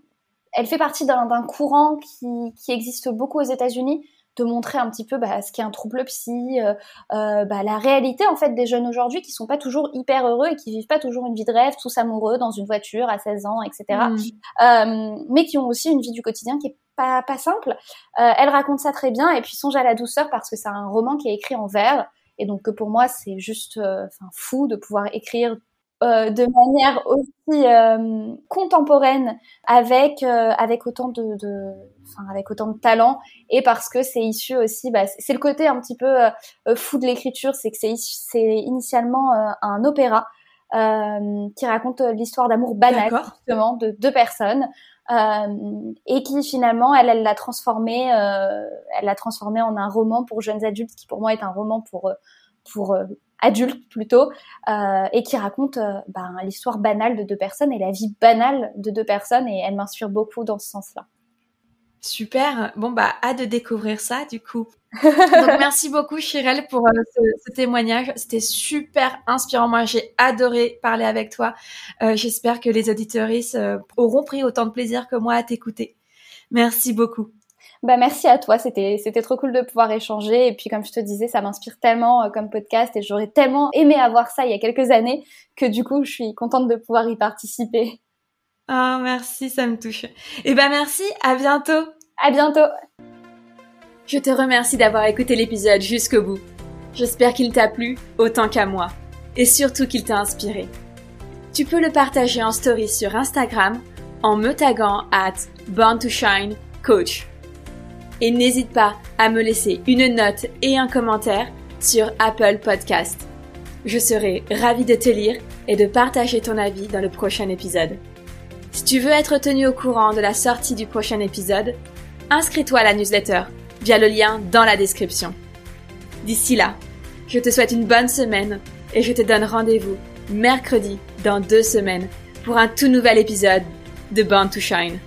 elle fait partie d'un courant qui, qui existe beaucoup aux États-Unis de montrer un petit peu bah, ce qu'est un trouble psy, euh, euh, bah, la réalité en fait des jeunes aujourd'hui qui sont pas toujours hyper heureux et qui vivent pas toujours une vie de rêve, tous amoureux dans une voiture à 16 ans, etc. Mm. Euh, mais qui ont aussi une vie du quotidien qui est pas, pas simple. elle raconte ça très bien et puis songe à la douceur parce que c'est un roman qui est écrit en vers et donc pour moi c'est juste fou de pouvoir écrire euh, de manière aussi euh, contemporaine avec euh, avec autant de, de enfin avec autant de talent et parce que c'est issu aussi bah, c'est le côté un petit peu fou de l'écriture c'est que c'est c'est initialement un opéra qui raconte l'histoire d'amour banal justement de deux personnes et qui finalement elle elle l'a transformé elle l'a transformé en un roman pour jeunes adultes qui pour moi est un roman pour pour adulte plutôt, euh, et qui raconte euh, ben, l'histoire banale de deux personnes et la vie banale de deux personnes, et elle m'inspire beaucoup dans ce sens-là. Super. Bon bah hâte de découvrir ça du coup. Donc merci beaucoup Chirel pour euh, ce, témoignage. C'était super inspirant. Moi j'ai adoré parler avec toi. J'espère que les auditeuristes auront pris autant de plaisir que moi à t'écouter. Merci beaucoup. Bah merci à toi, c'était c'était trop cool de pouvoir échanger et puis comme je te disais, ça m'inspire tellement euh, comme podcast et j'aurais tellement aimé avoir ça il y a quelques années que du coup, je suis contente de pouvoir y participer. Ah, merci, ça me touche. Et eh ben merci, à bientôt. À bientôt. Je te remercie d'avoir écouté l'épisode jusqu'au bout. J'espère qu'il t'a plu autant qu'à moi et surtout qu'il t'a inspiré. Tu peux le partager en story sur Instagram en me taguant at Born to Shine Coach et n'hésite pas à me laisser une note et un commentaire sur Apple Podcast. Je serai ravie de te lire et de partager ton avis dans le prochain épisode. Si tu veux être tenu au courant de la sortie du prochain épisode, inscris-toi à la newsletter via le lien dans la description. D'ici là, je te souhaite une bonne semaine et je te donne rendez-vous mercredi dans deux semaines pour un tout nouvel épisode de Born to Shine.